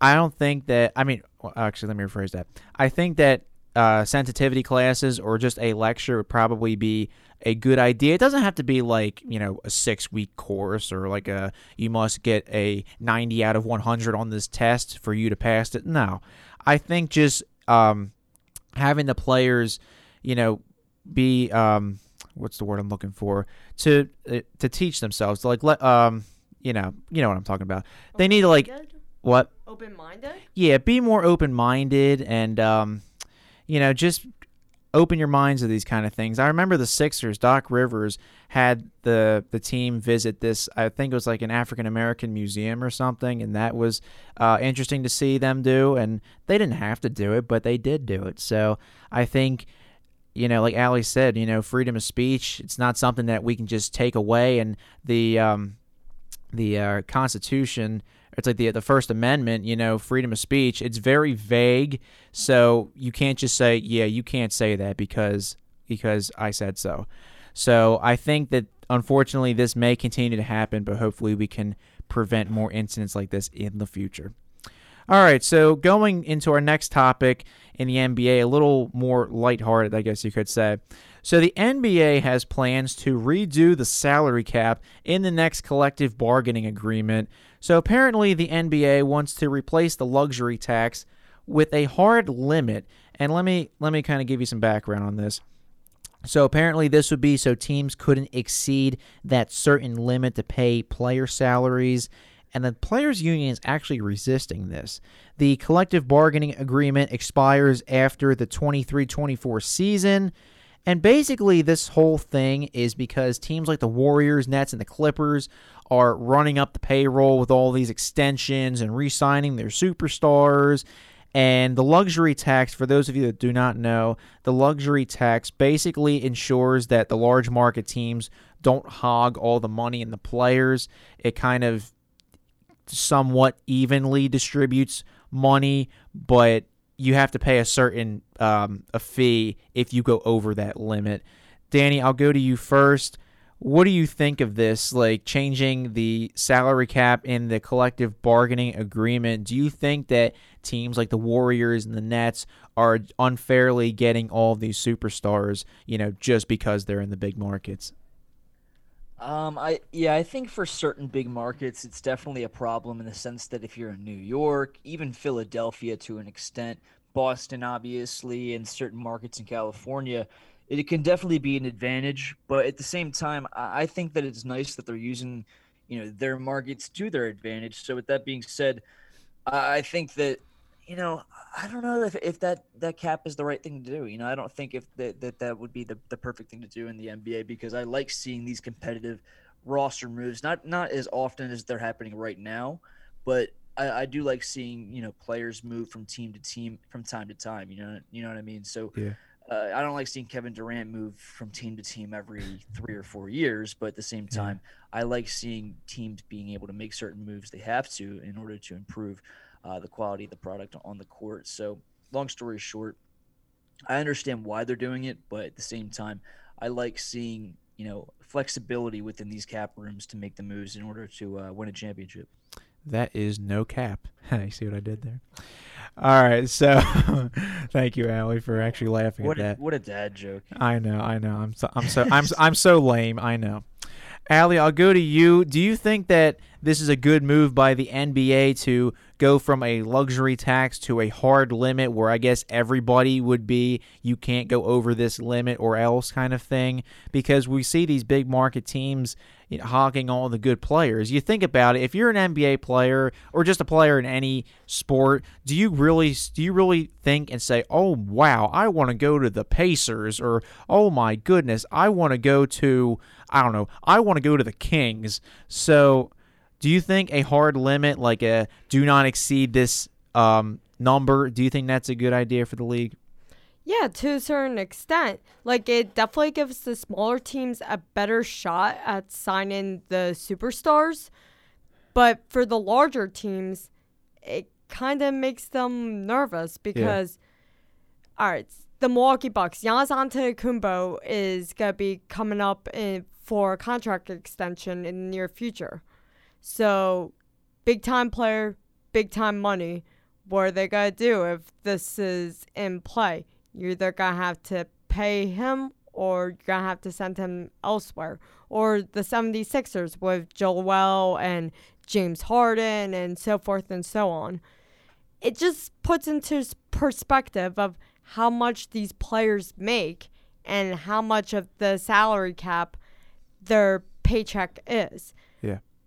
I don't think that. I mean, well, actually, let me rephrase that. I think that uh, sensitivity classes or just a lecture would probably be a good idea. It doesn't have to be like, you know, a six week course or like a you must get a 90 out of 100 on this test for you to pass it. No. I think just um, having the players, you know, be um, what's the word I'm looking for to uh, to teach themselves to like let um you know you know what I'm talking about. They need to like what Open minded? yeah be more open minded and um you know just open your minds to these kind of things. I remember the Sixers, Doc Rivers had the the team visit this. I think it was like an African American museum or something, and that was uh, interesting to see them do. And they didn't have to do it, but they did do it. So I think. You know, like Ali said, you know, freedom of speech. It's not something that we can just take away. And the um, the uh, Constitution it's like the the First Amendment, you know, freedom of speech. It's very vague, so you can't just say, "Yeah, you can't say that because because I said so." So I think that unfortunately this may continue to happen, but hopefully we can prevent more incidents like this in the future. All right, so going into our next topic in the NBA, a little more lighthearted, I guess you could say. So the NBA has plans to redo the salary cap in the next collective bargaining agreement. So apparently the NBA wants to replace the luxury tax with a hard limit. And let me let me kind of give you some background on this. So apparently this would be so teams couldn't exceed that certain limit to pay player salaries and the players union is actually resisting this. The collective bargaining agreement expires after the 23-24 season. And basically, this whole thing is because teams like the Warriors, Nets, and the Clippers are running up the payroll with all these extensions and re signing their superstars. And the luxury tax, for those of you that do not know, the luxury tax basically ensures that the large market teams don't hog all the money in the players. It kind of somewhat evenly distributes money, but you have to pay a certain um, a fee if you go over that limit. Danny, I'll go to you first. What do you think of this, like changing the salary cap in the collective bargaining agreement? Do you think that teams like the Warriors and the Nets are unfairly getting all these superstars, you know, just because they're in the big markets? Um, I yeah, I think for certain big markets, it's definitely a problem in the sense that if you're in New York, even Philadelphia to an extent, Boston obviously, and certain markets in California, it can definitely be an advantage. But at the same time, I think that it's nice that they're using, you know, their markets to their advantage. So with that being said, I think that you know, I don't know if, if that, that cap is the right thing to do. You know, I don't think if that, that, that would be the, the perfect thing to do in the NBA because I like seeing these competitive roster moves, not not as often as they're happening right now, but I, I do like seeing, you know, players move from team to team from time to time. You know, you know what I mean? So yeah. Uh, I don't like seeing Kevin Durant move from team to team every three or four years, but at the same time. I like seeing teams being able to make certain moves they have to in order to improve uh, the quality of the product on the court. So, long story short, I understand why they're doing it, but at the same time, I like seeing you know flexibility within these cap rooms to make the moves in order to uh, win a championship. That is no cap. (laughs) you see what I did there? All right, so (laughs) thank you, Allie, for actually laughing what at that. A, what a dad joke! I know, I know. I'm so, I'm so, I'm, I'm so lame. I know. Allie, I'll go to you. Do you think that this is a good move by the NBA to go from a luxury tax to a hard limit where I guess everybody would be you can't go over this limit or else kind of thing? Because we see these big market teams you know, hogging all the good players. You think about it, if you're an NBA player or just a player in any sport, do you really do you really think and say, "Oh wow, I want to go to the Pacers," or "Oh my goodness, I want to go to I don't know, I want to go to the Kings." So do you think a hard limit, like a do not exceed this um, number, do you think that's a good idea for the league? Yeah, to a certain extent. Like, it definitely gives the smaller teams a better shot at signing the superstars. But for the larger teams, it kind of makes them nervous because, yeah. all right, the Milwaukee Bucks, Giannis Antetokounmpo is going to be coming up in, for a contract extension in the near future. So, big time player, big time money. What are they going to do if this is in play? You're either going to have to pay him or you're going to have to send him elsewhere. Or the 76ers with Joel and James Harden and so forth and so on. It just puts into perspective of how much these players make and how much of the salary cap their paycheck is.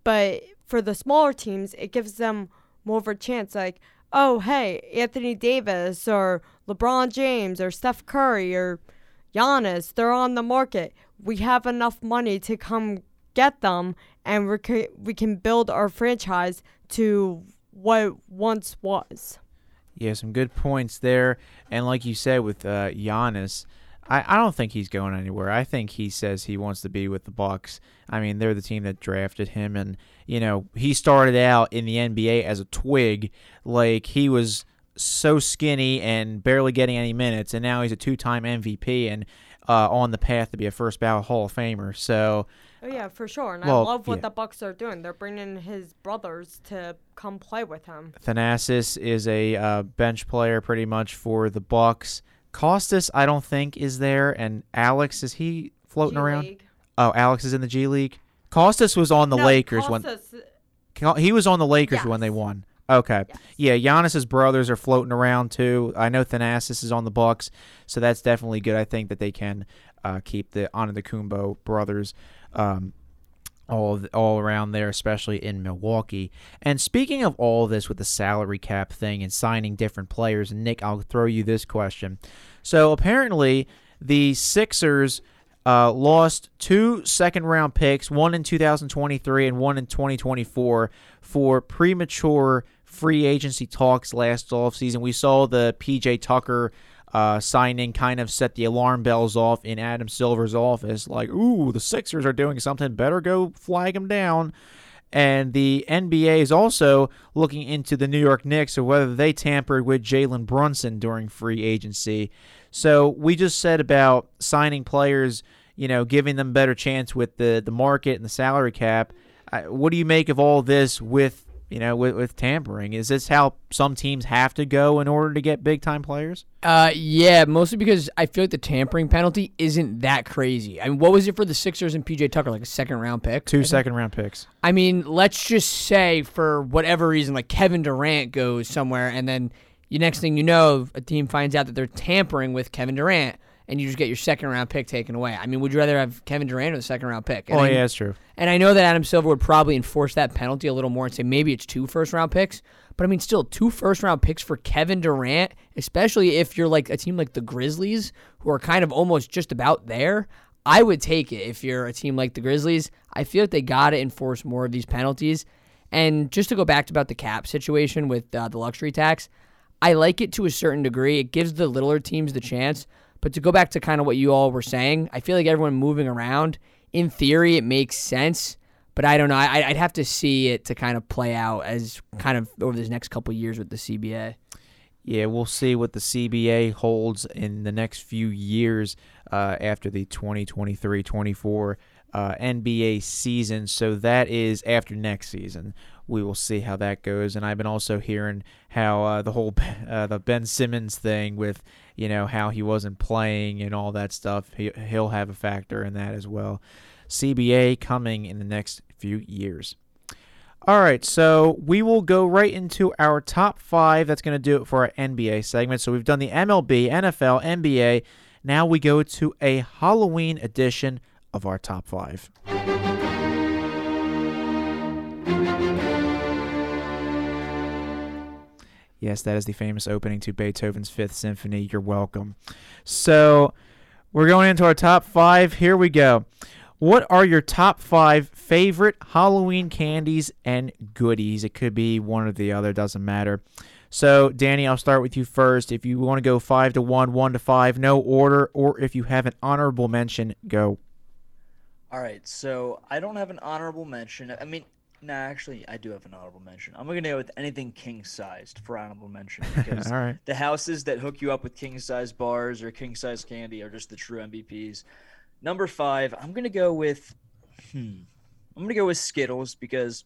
But for the smaller teams, it gives them more of a chance. Like, oh, hey, Anthony Davis or LeBron James or Steph Curry or Giannis, they're on the market. We have enough money to come get them, and we can, we can build our franchise to what once was. Yeah, some good points there. And like you said with uh, Giannis, I, I don't think he's going anywhere. I think he says he wants to be with the Bucks. I mean, they're the team that drafted him, and you know he started out in the NBA as a twig, like he was so skinny and barely getting any minutes, and now he's a two-time MVP and uh, on the path to be a first ballot Hall of Famer. So. Oh yeah, for sure, and well, I love what yeah. the Bucks are doing. They're bringing his brothers to come play with him. Thanasis is a uh, bench player pretty much for the Bucks. Kostas, I don't think is there, and Alex is he floating around? G-League. Oh, Alex is in the G League. Kostas was on the No, Lakers Kostas- when he was on the Lakers when they won. Okay, Yes. yeah, Giannis's brothers are floating around too. I know Thanasis is on the Bucks, so that's definitely good. I think that they can uh, keep the Antetokounmpo brothers. Um, all all around there, especially in Milwaukee. And speaking of all this with the salary cap thing and signing different players, Nick, I'll throw you this question. So apparently, the Sixers uh, lost two second round picks, one in 2023 and one in 2024, for premature free agency talks last offseason. We saw the PJ Tucker uh, signing kind of set the alarm bells off in Adam Silver's office. Like, ooh, the Sixers are doing something. Better go flag them down. And the NBA is also looking into the New York Knicks or whether they tampered with Jalen Brunson during free agency. So we just said about signing players, you know, giving them better chance with the, the market and the salary cap. What do you make of all this with you know with, with tampering? Is this how some teams have to go in order to get big time players? Uh, yeah, mostly because I feel like the tampering penalty isn't that crazy. I mean, what was it for the Sixers and PJ Tucker? Like a second round pick? Two second round picks. I mean, let's just say for whatever reason, like Kevin Durant goes somewhere, and then the next thing you know, a team finds out that they're tampering with Kevin Durant, and you just get your second round pick taken away. I mean, would you rather have Kevin Durant or the second round pick? And Oh I- yeah, that's true. And I know that Adam Silver would probably enforce that penalty a little more and say maybe it's two first round picks. But I mean, still, two first round picks for Kevin Durant, especially if you're like a team like the Grizzlies, who are kind of almost just about there. I would take it if you're a team like the Grizzlies. I feel like they got to enforce more of these penalties. And just to go back to about the cap situation with uh, the luxury tax, I like it to a certain degree. It gives the littler teams the chance. But to go back to kind of what you all were saying, I feel like everyone moving around, in theory, it makes sense. But I don't know. I, I'd have to see it to kind of play out as kind of over this next couple years with the CBA. Yeah, we'll see what the CBA holds in the next few years uh, after the 2023 24 uh, NBA season. So that is after next season. We will see how that goes. And I've been also hearing how uh, the whole (laughs) uh, the Ben Simmons thing with you know how he wasn't playing and all that stuff. He, he'll have a factor in that as well. CBA coming in the next few years. All right, so we will go right into our top five. That's going to do it for our NBA segment. So we've done the MLB, NFL, NBA. Now we go to a Halloween edition of our top five. Yes, that is the famous opening to Beethoven's Fifth Symphony. You're welcome. So we're going into our top five. Here we go. What are your top five favorite Halloween candies and goodies? It could be one or the other, doesn't matter. So, Danny, I'll start with you first. If you want to go five to one, one to five, no order, or if you have an honorable mention, go. All right, so I don't have an honorable mention. I mean, nah, actually, I do have an honorable mention. I'm gonna go with anything king sized for honorable mention (laughs) because All right. the houses that hook you up with king size bars or king size candy are just the true MVPs. Number five, I'm gonna go with. Hmm, I'm gonna go with Skittles because,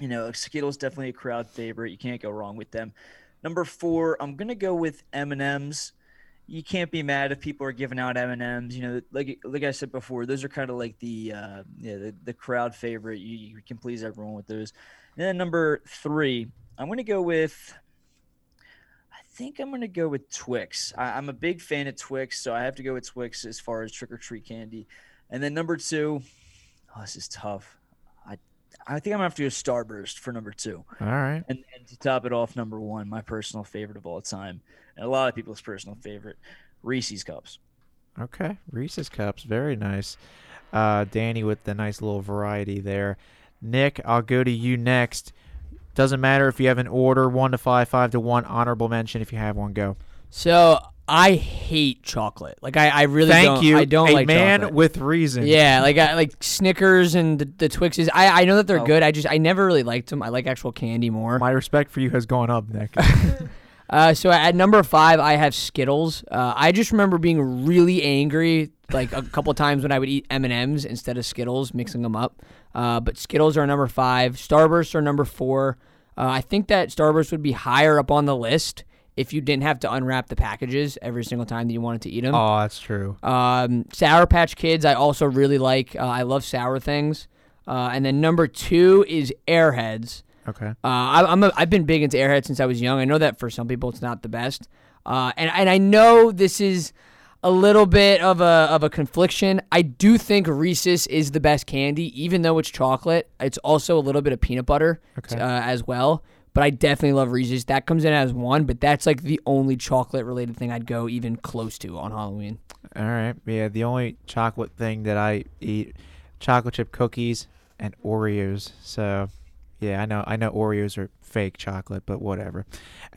you know, Skittles definitely a crowd favorite. You can't go wrong with them. Number four, I'm gonna go with M and M's. You can't be mad if people are giving out M and M's. You know, like like I said before, those are kind of like the uh, yeah the, the crowd favorite. You, you can please everyone with those. And then number three, I'm going to go with. I think I'm going to go with Twix. I, am a big fan of Twix, so I have to go with Twix as far as trick or treat candy. And then number two, oh, this is tough. I I think I'm gonna have to go Starburst for number two. All right. And, and to top it off, number one, my personal favorite of all time, and a lot of people's personal favorite, Reese's Cups. Okay, Reese's Cups, very nice. Uh, Danny with the nice little variety there. Nick, I'll go to you next. Doesn't matter if you have an order, one to five, five to one. Honorable mention if you have one. Go. So I hate chocolate. Like I, I really Thank don't. you. I don't a like man chocolate. with reason. Yeah, like I, like Snickers and the, the Twixes. I, I know that they're Oh. good. I just I never really liked them. I like actual candy more. My respect for you has gone up, Nick. (laughs) Uh, so at number five, I have Skittles. Uh, I just remember being really angry, like a couple times when I would eat M and M's instead of Skittles, mixing them up. Uh, but Skittles are number five. Starbursts are number four. Uh, I think that Starburst would be higher up on the list if you didn't have to unwrap the packages every single time that you wanted to eat them. oh, that's true. Um, Sour Patch Kids, I also really like. Uh, I love sour things. Uh, and then number two is Airheads. Okay. Uh, I, I'm a, I've been big into Airheads since I was young. I know that for some people it's not the best, uh, and and I know this is a little bit of a of a confliction. I do think Reese's is the best candy, even though it's chocolate. It's also a little bit of peanut butter Okay. uh, as well. But I definitely love Reese's. That comes in as one, but that's like the only chocolate related thing I'd go even close to on Halloween. All right. Yeah, the only chocolate thing that I eat, chocolate chip cookies and Oreos. So, yeah, I know I know Oreos are fake chocolate, but whatever.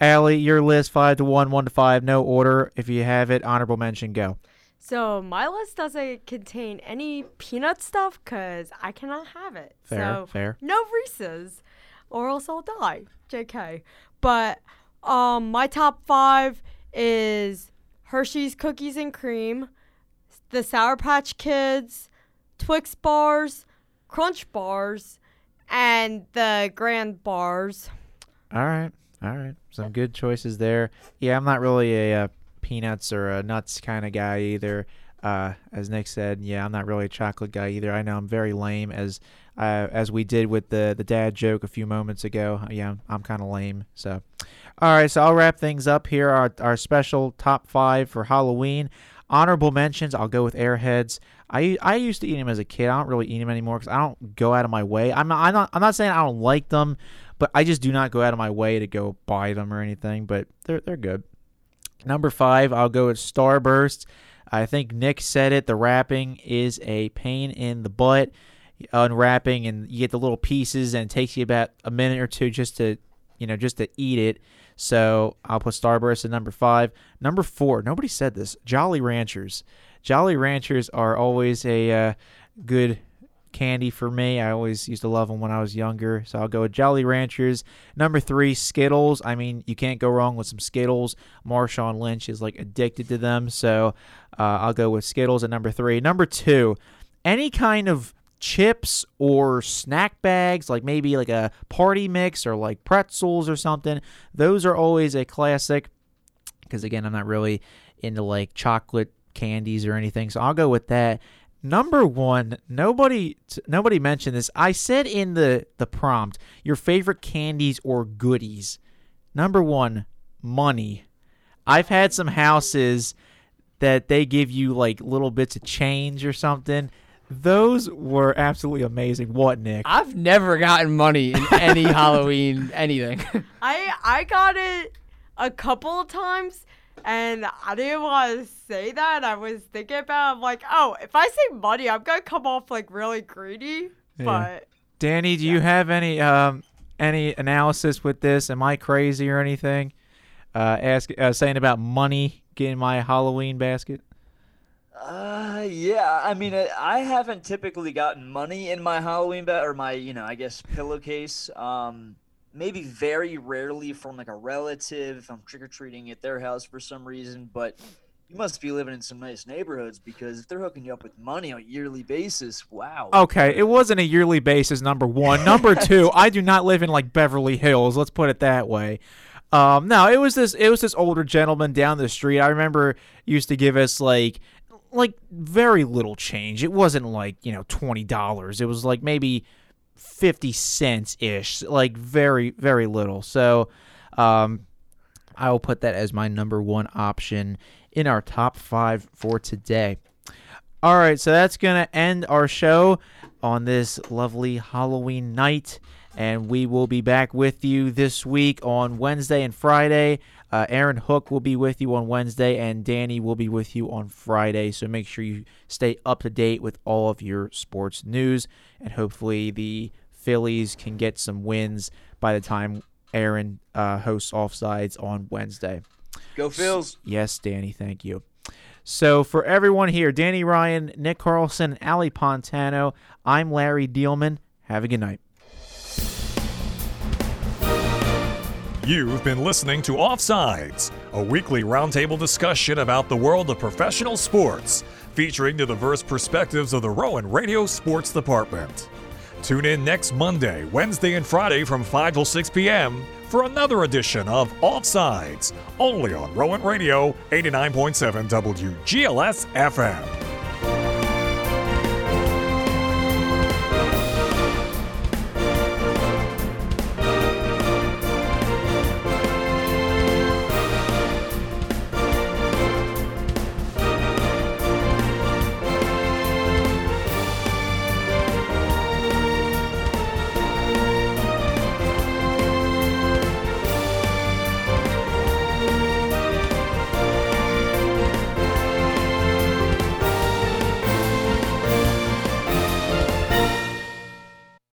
Allie, your list five to one, one to five, no order. If you have it, honorable mention, go. So my list doesn't contain any peanut stuff because I cannot have it. Fair, so fair. No Reese's, or else I'll die. Jk. But um, my top five is Hershey's cookies and cream, the Sour Patch Kids, Twix bars, Crunch bars, and the Grand bars. All right, all right. Some good choices there. Yeah, I'm not really a uh, peanuts or a nuts kind of guy either. Uh, as Nick said, yeah, I'm not really a chocolate guy either. I know I'm very lame, as uh, as we did with the the dad joke a few moments ago. Yeah, I'm, kind of lame. So, all right, so I'll wrap things up here. Our our special top five for Halloween. Honorable mentions. I'll go with Airheads. I I used to eat them as a kid. I don't really eat them anymore because I don't go out of my way. I'm not, I'm not I'm not saying I don't like them, but I just do not go out of my way to go buy them or anything. But they're they're good. Number five, I'll go with Starburst. I think Nick said it. The wrapping is a pain in the butt. Unwrapping and you get the little pieces, and it takes you about a minute or two just to, you know, just to eat it. So I'll put Starburst at number five. Number four, nobody said this. Jolly Ranchers. Jolly Ranchers are always a uh, good candy for me. I always used to love them when I was younger. So I'll go with Jolly Ranchers. Number three, Skittles. I mean, you can't go wrong with some Skittles. Marshawn Lynch is like addicted to them. So uh, I'll go with Skittles at number three. Number two, any kind of chips or snack bags, like maybe like a party mix or like pretzels or something. Those are always a classic. Because again, I'm not really into like chocolate candies or anything. So I'll go with that. Number one, nobody nobody mentioned this. I said in the the prompt your favorite candies or goodies. Number one, money. I've had some houses that they give you like little bits of change or something. Those were absolutely amazing. What, Nick? I've never gotten money in any (laughs) Halloween anything. I I got it a couple of times, and I didn't want to say that. I was thinking about I'm like, oh, if I say money, I'm gonna come off like really greedy. But Danny, do you have any um any analysis with this? Am I crazy or anything? Uh, ask uh, saying about money getting my Halloween basket. Uh, yeah. I mean, I, I haven't typically gotten money in my Halloween bag or my, you know, I guess pillowcase. Um, maybe very rarely from like a relative. if I'm trick or treating at their house for some reason, but you must be living in some nice neighborhoods because if they're hooking you up with money on a yearly basis, wow. Okay, it wasn't a yearly basis. Number one, number (laughs) two. I do not live in like Beverly Hills. Let's put it that way. Um, no, it was this it was this older gentleman down the street. I remember used to give us like like very little change. It wasn't like, you know, twenty dollars. It was like maybe fifty cents ish. Like very, very little. So um I will put that as my number one option in our top five for today. All right, so that's going to end our show on this lovely Halloween night. And we will be back with you this week on Wednesday and Friday. Uh, Aaron Hook will be with you on Wednesday, and Danny will be with you on Friday. So make sure you stay up to date with all of your sports news. And hopefully, the Phillies can get some wins by the time Aaron uh, hosts Offsides on Wednesday. Go Phils. Yes, Danny, thank you. So for everyone here, Danny Ryan, Nick Carlson, Ali Pontano, I'm Larry Dealman. Have a good night. You've been listening to Offsides, a weekly roundtable discussion about the world of professional sports, featuring the diverse perspectives of the Rowan Radio Sports Department. Tune in next Monday, Wednesday, and Friday from 5 till 6 p.m. for another edition of Offsides, only on Rowan Radio 89.7 WGLS FM.